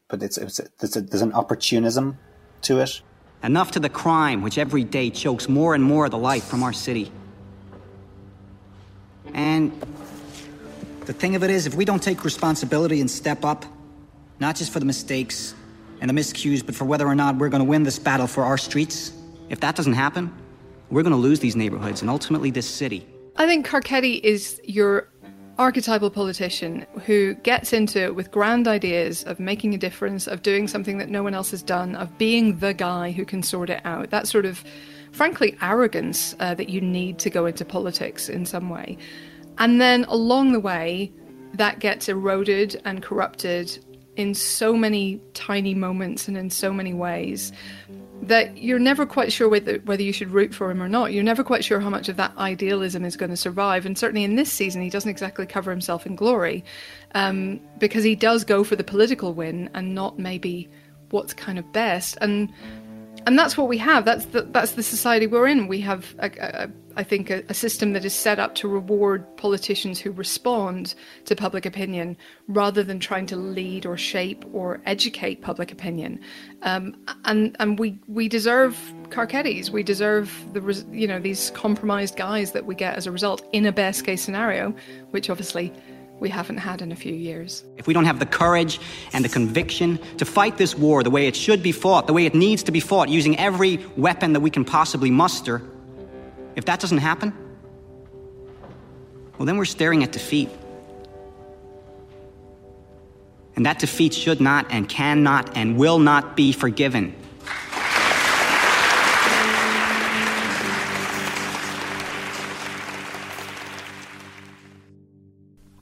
but it's, it's, it's there's an opportunism to it Enough to the crime which every day chokes more and more of the life from our city. And the thing of it is, if we don't take responsibility and step up, not just for the mistakes and the miscues, but for whether or not we're going to win this battle for our streets, if that doesn't happen, we're going to lose these neighborhoods and ultimately this city. I think Carcetti is your archetypal politician who gets into it with grand ideas of making a difference, of doing something that no one else has done, of being the guy who can sort it out. That sort of, frankly, arrogance uh, that you need to go into politics in some way. And then along the way, that gets eroded and corrupted in so many tiny moments and in so many ways that you're never quite sure whether whether you should root for him or not. You're never quite sure how much of that idealism is going to survive. And certainly in this season, he doesn't exactly cover himself in glory um, because he does go for the political win and not maybe what's kind of best. And and that's what we have. That's the, that's the society we're in. We have, a, a, I think, a, a, system that is set up to reward politicians who respond to public opinion rather than trying to lead or shape or educate public opinion. Um, and and we we deserve Carcettis. We deserve the you know these compromised guys that we get as a result in a best case scenario, which obviously we haven't had in a few years. If we don't have the courage and the conviction to fight this war the way it should be fought, the way it needs to be fought, using every weapon that we can possibly muster, if that doesn't happen, well, then we're staring at defeat. And that defeat should not and cannot and will not be forgiven.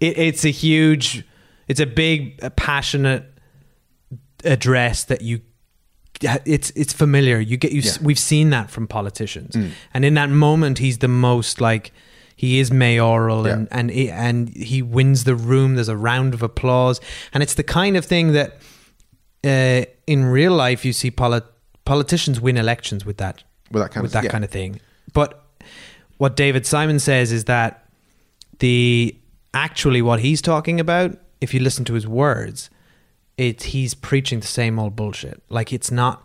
it, it's a huge, it's a big, uh, passionate address that you. It's it's familiar. You get you. Yeah. We've seen that from politicians, mm. and in that moment, he's the most like he is mayoral, yeah. and and he, and he wins the room. There's a round of applause, and it's the kind of thing that uh, in real life you see polit- politicians win elections with that with that kind with of, that yeah. kind of thing. But what David Simon says is that the actually what he's talking about, if you listen to his words, it's he's preaching the same old bullshit. Like it's not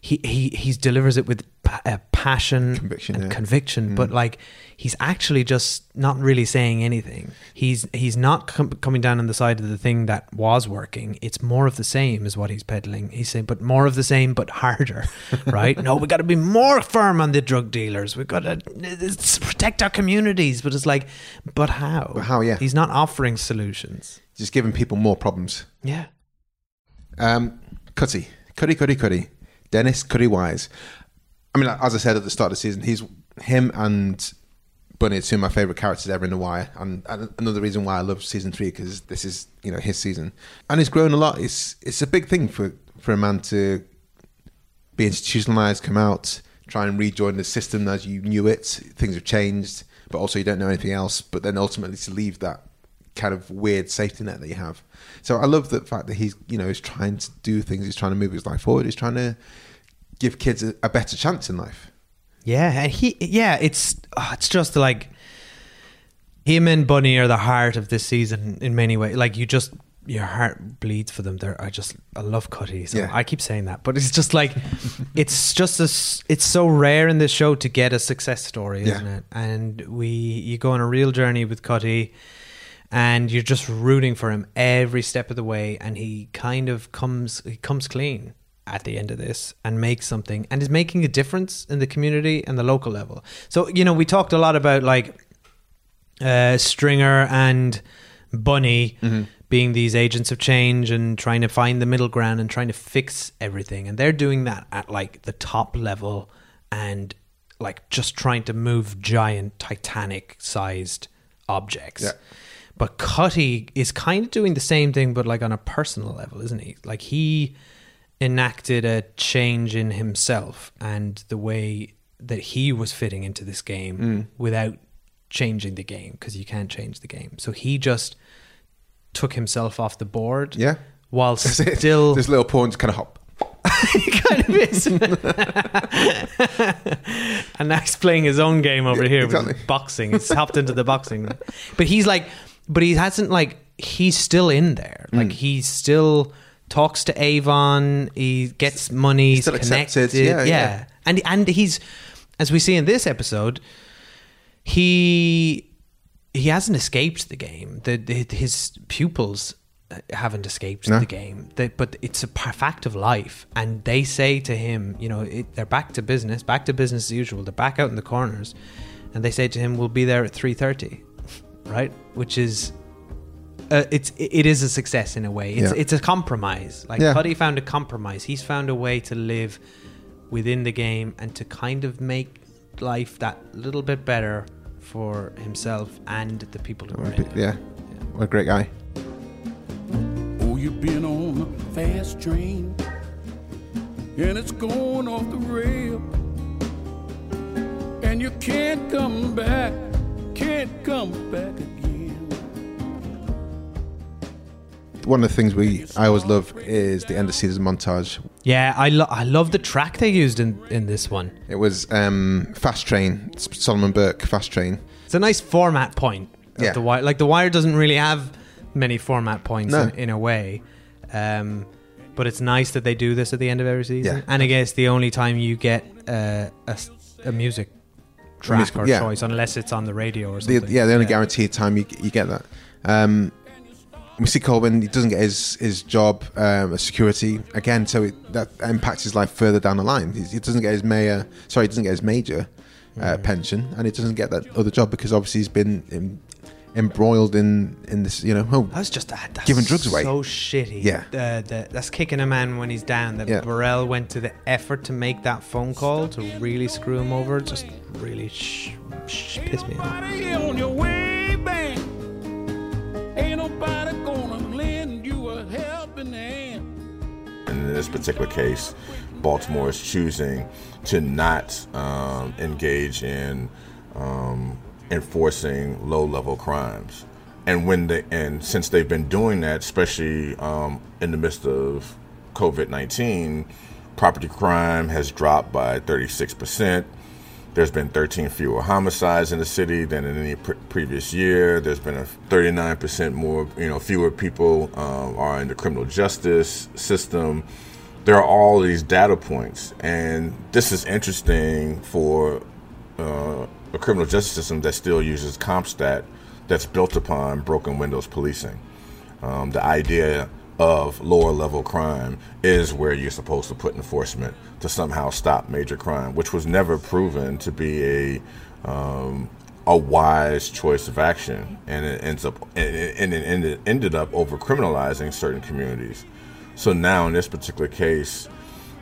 he he he delivers it with a passion conviction, and yeah. conviction, Mm. but like he's actually just not really saying anything. He's he's not com- coming down on the side of the thing that was working. It's more of the same is what he's peddling. He's saying, but more of the same, but harder, <laughs> right? no, we got to be more firm on the drug dealers. We've got to protect our communities. But it's like, but how? But how? Yeah, he's not offering solutions. Just giving people more problems. Yeah. Um, Cutty, Cutty, Cutty, Cutty, Dennis Cutty Wise. I mean, as I said at the start of the season, he's him and Bunny are two of my favorite characters ever in The Wire, and, and another reason why I love season three because this is you know his season, and he's grown a lot. It's it's a big thing for for a man to be institutionalized, come out, try and rejoin the system as you knew it. Things have changed, but also you don't know anything else. But then ultimately to leave that kind of weird safety net that you have. So I love the fact that he's you know he's trying to do things. He's trying to move his life forward. He's trying to give kids a, a better chance in life. Yeah, and he yeah, it's oh, it's just like him and Bunny are the heart of this season in many ways. Like you just your heart bleeds for them. They're I just I love Cutty. So Yeah. I keep saying that, but it's just like <laughs> it's just a it's so rare in this show to get a success story, isn't Yeah. it? And we you go on a real journey with Cutty. And you're just rooting for him every step of the way, and he kind of comes he comes clean at the end of this and makes something and is making a difference in the community and the local level. So, you know, we talked a lot about like uh, Stringer and Bunny being these agents of change and trying to find the middle ground and trying to fix everything. And they're doing that at like the top level and like just trying to move giant Titanic sized objects. Yeah. But Cutty is kind of doing the same thing, but like on a personal level, isn't he? Like he enacted a change in himself and the way that he was fitting into this game Mm. without changing the game because you can't change the game. So he just took himself off the board. Yeah. While still This little pawn kind of hop. <laughs> kind of is. <laughs> and now he's playing his own game over here exactly. with boxing. He's hopped into the boxing. But he's like, but he hasn't like, he's still in there. Mm. Like he still talks to Avon. He gets money. He's still connected. Yeah, yeah. And, and he's, as we see in this episode, he, he hasn't escaped the game. The, the his pupils haven't escaped No. the game. They, but it's a fact of life, and they say to him, you know, it, they're back to business, back to business as usual. They're back out in the corners, and they say to him, "We'll be there at three 30 right? Which is. Uh, it's it is a success in a way. It's Yeah. it's a compromise. Like Yeah. Cutty found a compromise. He's found a way to live within the game and to kind of make life that little bit better for himself and the people who are in it. Yeah. What a great guy. Oh, you've been on a fast train, and it's going off the rail, and you can't come back, can't come back again. One of the things we I always love is the end of season montage. Yeah, I lo- I love the track they used in in this one. It was um, Fast Train, Solomon Burke Fast Train. It's a nice format point. Of Yeah. The wire, like the wire, doesn't really have many format points No. in, in a way. Um, but it's nice that they do this at the end of every season. Yeah. And I guess the only time you get uh, a, s- a music track or yeah. choice, unless it's on the radio or The, something. yeah, the only guaranteed time you, you get that. Um, we see Colvin; he doesn't get his his job um, security again, so it, that impacts his life further down the line. He, he doesn't get his mayor, sorry, he doesn't get his major uh, Mm. pension, and he doesn't get that other job because obviously he's been em- embroiled in in this, you know, oh, That's just that. That's giving drugs away. So shitty. Yeah. Uh, the, that's kicking a man when he's down. That Yeah. Burrell went to the effort to make that phone call to really screw him over. Just really sh- sh- pissed me off. On your way back, ain't nobody gonna lend you a helping hand. And in this particular case, Baltimore is choosing to not um, engage in um, enforcing low-level crimes. And when they and since they've been doing that, especially um, in the midst of COVID-19, property crime has dropped by 36 percent. There's been 13 fewer homicides in the city than in any pre- previous year. There's been a 39% more, you know, fewer people um, are in the criminal justice system. There are all these data points, and this is interesting for uh, a criminal justice system that still uses CompStat that's built upon broken windows policing. Um, the idea of lower level crime is where you're supposed to put enforcement to somehow stop major crime, which was never proven to be a um, a wise choice of action, and it ends up and it, ended, ended up over criminalizing certain communities. So now in this particular case,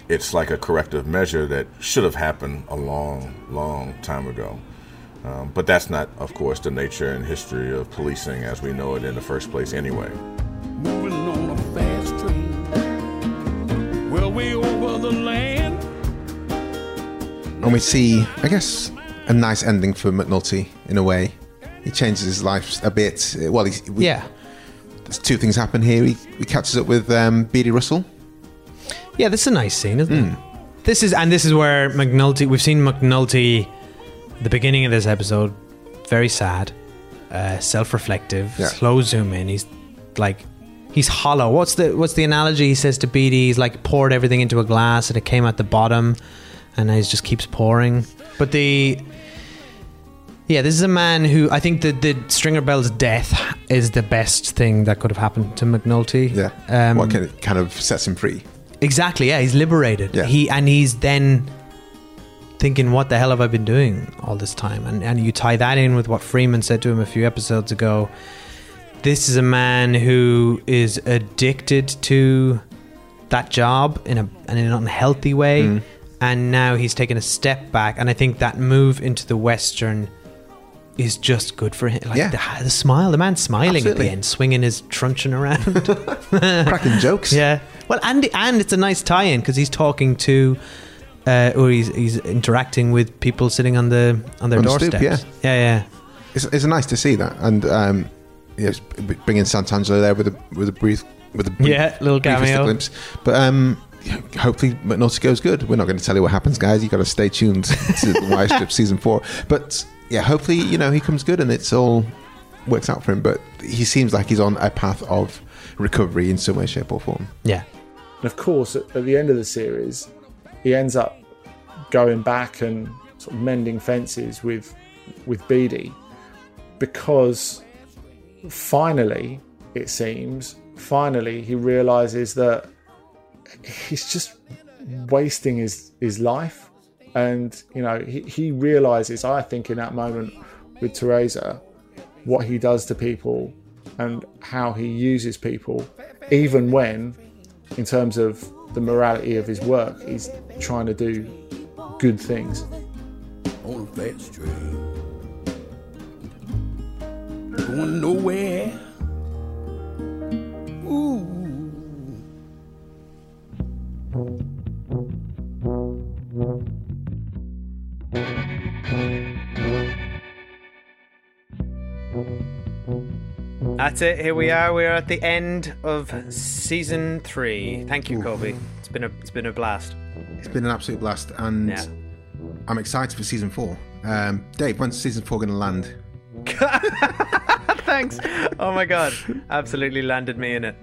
it's like a corrective measure that should have happened a long, long time ago. Um, but that's not, of course, the nature and history of policing as we know it in the first place, anyway. Moving on a fast train, well, way over the land. And we see, I guess, a nice ending for McNulty in a way. He changes his life a bit. Well, he's, we, Yeah. There's two things happen here. He, he catches up with um, Beadie Russell. Yeah, this is a nice scene, isn't Hmm. it? This is and this is where McNulty. We've seen McNulty. The beginning of this episode, very sad, uh, self-reflective, Yeah. slow zoom in. He's like, he's hollow. What's the what's the analogy he says to Beadie? He's like poured everything into a glass and it came at the bottom, and he just keeps pouring. But the yeah, this is a man who I think the the Stringer Bell's death is the best thing that could have happened to McNulty. Yeah. Um, what kind of, kind of sets him free. Exactly. Yeah, he's liberated. Yeah. He and he's then thinking, "What the hell have I been doing all this time?" And and you tie that in with what Freeman said to him a few episodes ago. This is a man who is addicted to that job in a and in an unhealthy way, Mm. and now he's taken a step back. And I think that move into the western is just good for him. Like Yeah. the, the smile, the man's smiling at the end, swinging his truncheon around. <laughs> Cracking jokes. <laughs> Yeah. Well, and and it's a nice tie-in because he's talking to, uh, or he's he's interacting with people sitting on the on their On the stoop, doorsteps. yeah. yeah, yeah. it's, it's nice to see that, and um, yes, bringing Santangelo there with a with a brief with a brief, Yeah, little cameo. glimpse. But um, hopefully McNulty goes good. We're not going to tell you what happens, guys. You got to stay tuned <laughs> to the Wire Stripped season four. But yeah, hopefully you know he comes good and it's all works out for him. But he seems like he's on a path of recovery in some way, shape, or form. Yeah. And of course, at, at the end of the series, he ends up going back and sort of mending fences with with Beadie because finally, it seems, finally he realizes that he's just wasting his his life, and you know he, he realizes. I think in that moment with Teresa, what he does to people and how he uses people, even when, in terms of the morality of his work, he's trying to do good things. Oh, on a fast train. Going nowhere. That's it. Here we are. We're at the end of season three. Thank you, Kobi. It's been a it's been a blast. It's been an absolute blast, and Yeah. I'm excited for season four. Um, Dave, when's season four going to land? <laughs> Thanks. Oh my god, absolutely landed me in it.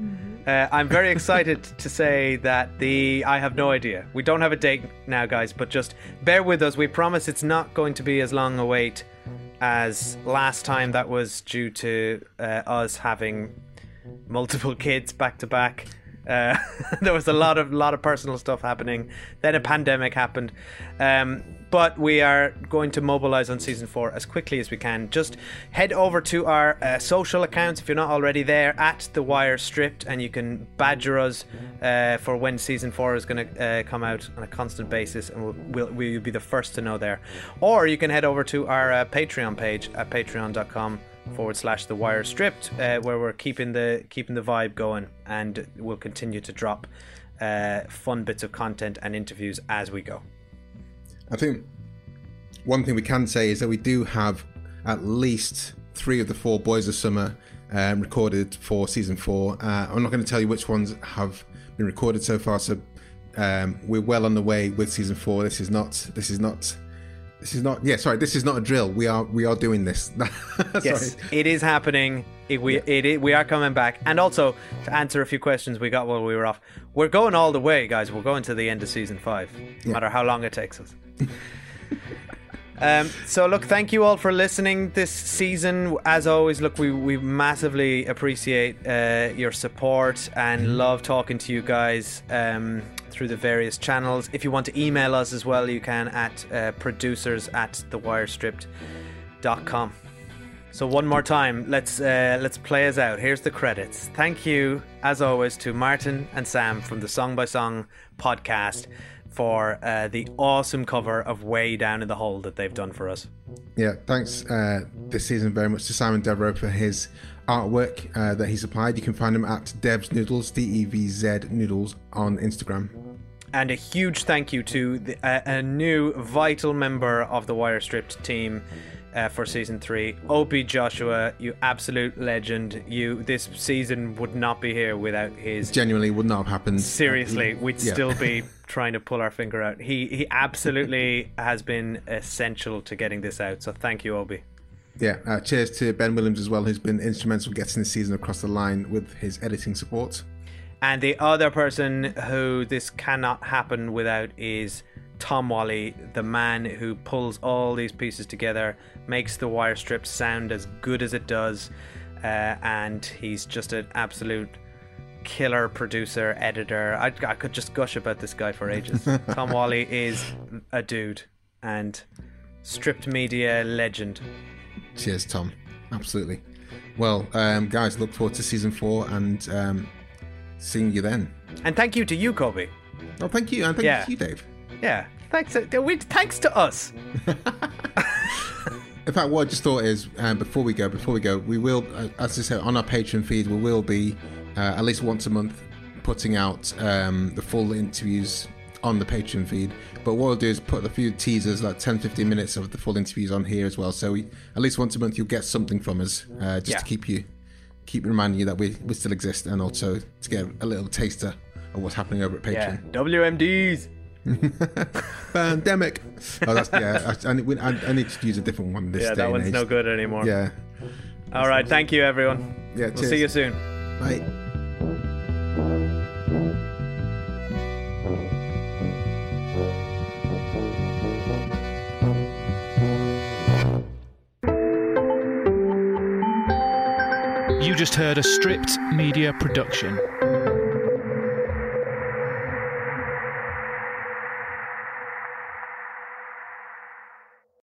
Uh, I'm very excited to say that the I have no idea. We don't have a date now, guys, but just bear with us. We promise it's not going to be as long a wait as last time. That was due to uh, us having multiple kids back to back. Uh, <laughs> there was a lot of lot of personal stuff happening. Then a pandemic happened, um, but we are going to mobilize on season four as quickly as we can. Just head over to our uh, social accounts if you're not already there at the Wire Stripped, and you can badger us uh, for when season four is going to uh, come out on a constant basis, and we'll, we'll we'll be the first to know there. Or you can head over to our uh, Patreon page at patreon.com forward slash the wire stripped uh, where we're keeping the keeping the vibe going and we'll continue to drop uh, fun bits of content and interviews as we go I think one thing we can say is that we do have at least three of the four Boys of Summer um, recorded for season four. Uh, I'm not going to tell you which ones have been recorded so far, so um, we're well on the way with season four. This is not. This is not. This is not. Yeah, sorry. This is not a drill. We are. We are doing this. <laughs> yes it is happening it, we it, it- we are coming back and also to answer a few questions we got while we were off we're going all the way guys we're going to the end of season five no Yeah. matter how long it takes us <laughs> Um, so look, thank you all for listening this season. As always, look, we, we massively appreciate uh, your support and love talking to you guys um, through the various channels. If you want to email us as well, you can at uh, producers at thewirestripped.com. So one more time, let's uh, let's play us out. Here's the credits. Thank you, as always, to Martin and Sam from the Song by Song podcast for uh, the awesome cover of Way Down in the Hole that they've done for us. Yeah, thanks uh, this season very much to Simon Devereux for his artwork uh, that he supplied. You can find him at Dev's Noodles, D E V Z Noodles, on Instagram. And a huge thank you to the, uh, a new vital member of the Wire Stripped team uh, for season three, Opie Joshua. You absolute legend. You this season would not be here without his. Genuinely would not have happened. Seriously, we'd Yeah. still be <laughs> trying to pull our finger out. He he absolutely <laughs> has been essential to getting this out. So thank you, Obi. Yeah, uh, cheers to Ben Williams as well, who's been instrumental in getting this season across the line with his editing support. And the other person who this cannot happen without is Tom Whalley, the man who pulls all these pieces together, makes the wire strip sound as good as it does, uh, and he's just an absolute killer producer, editor. I, I could just gush about this guy for ages. <laughs> Tom Whalley is a dude and stripped media legend. Cheers, Tom. Absolutely. Well, um, guys, look forward to season four and um, seeing you then. And thank you to you, Kobi. Oh, thank you, and thank Yeah. you, Dave. Yeah, thanks. To, we, thanks to us. <laughs> In fact, what I just thought is, um, before we go, before we go, we will, uh, as I said, on our Patreon feed, we will be uh, at least once a month putting out um, the full interviews on the Patreon feed. But what we'll do is put a few teasers, like 10, 15 minutes of the full interviews on here as well. So we, at least once a month you'll get something from us, uh, just Yeah. to keep you, keep reminding you that we, we still exist, and also to get a little taster of what's happening over at Yeah. Patreon. WMDs. <laughs> Pandemic. Oh, that's yeah. I, I, need- I, I need to use a different one this Yeah, day that one's age. no good anymore. Yeah. All right. Thank you, everyone. Yeah. We'll see you soon. Bye. You just heard a stripped media production.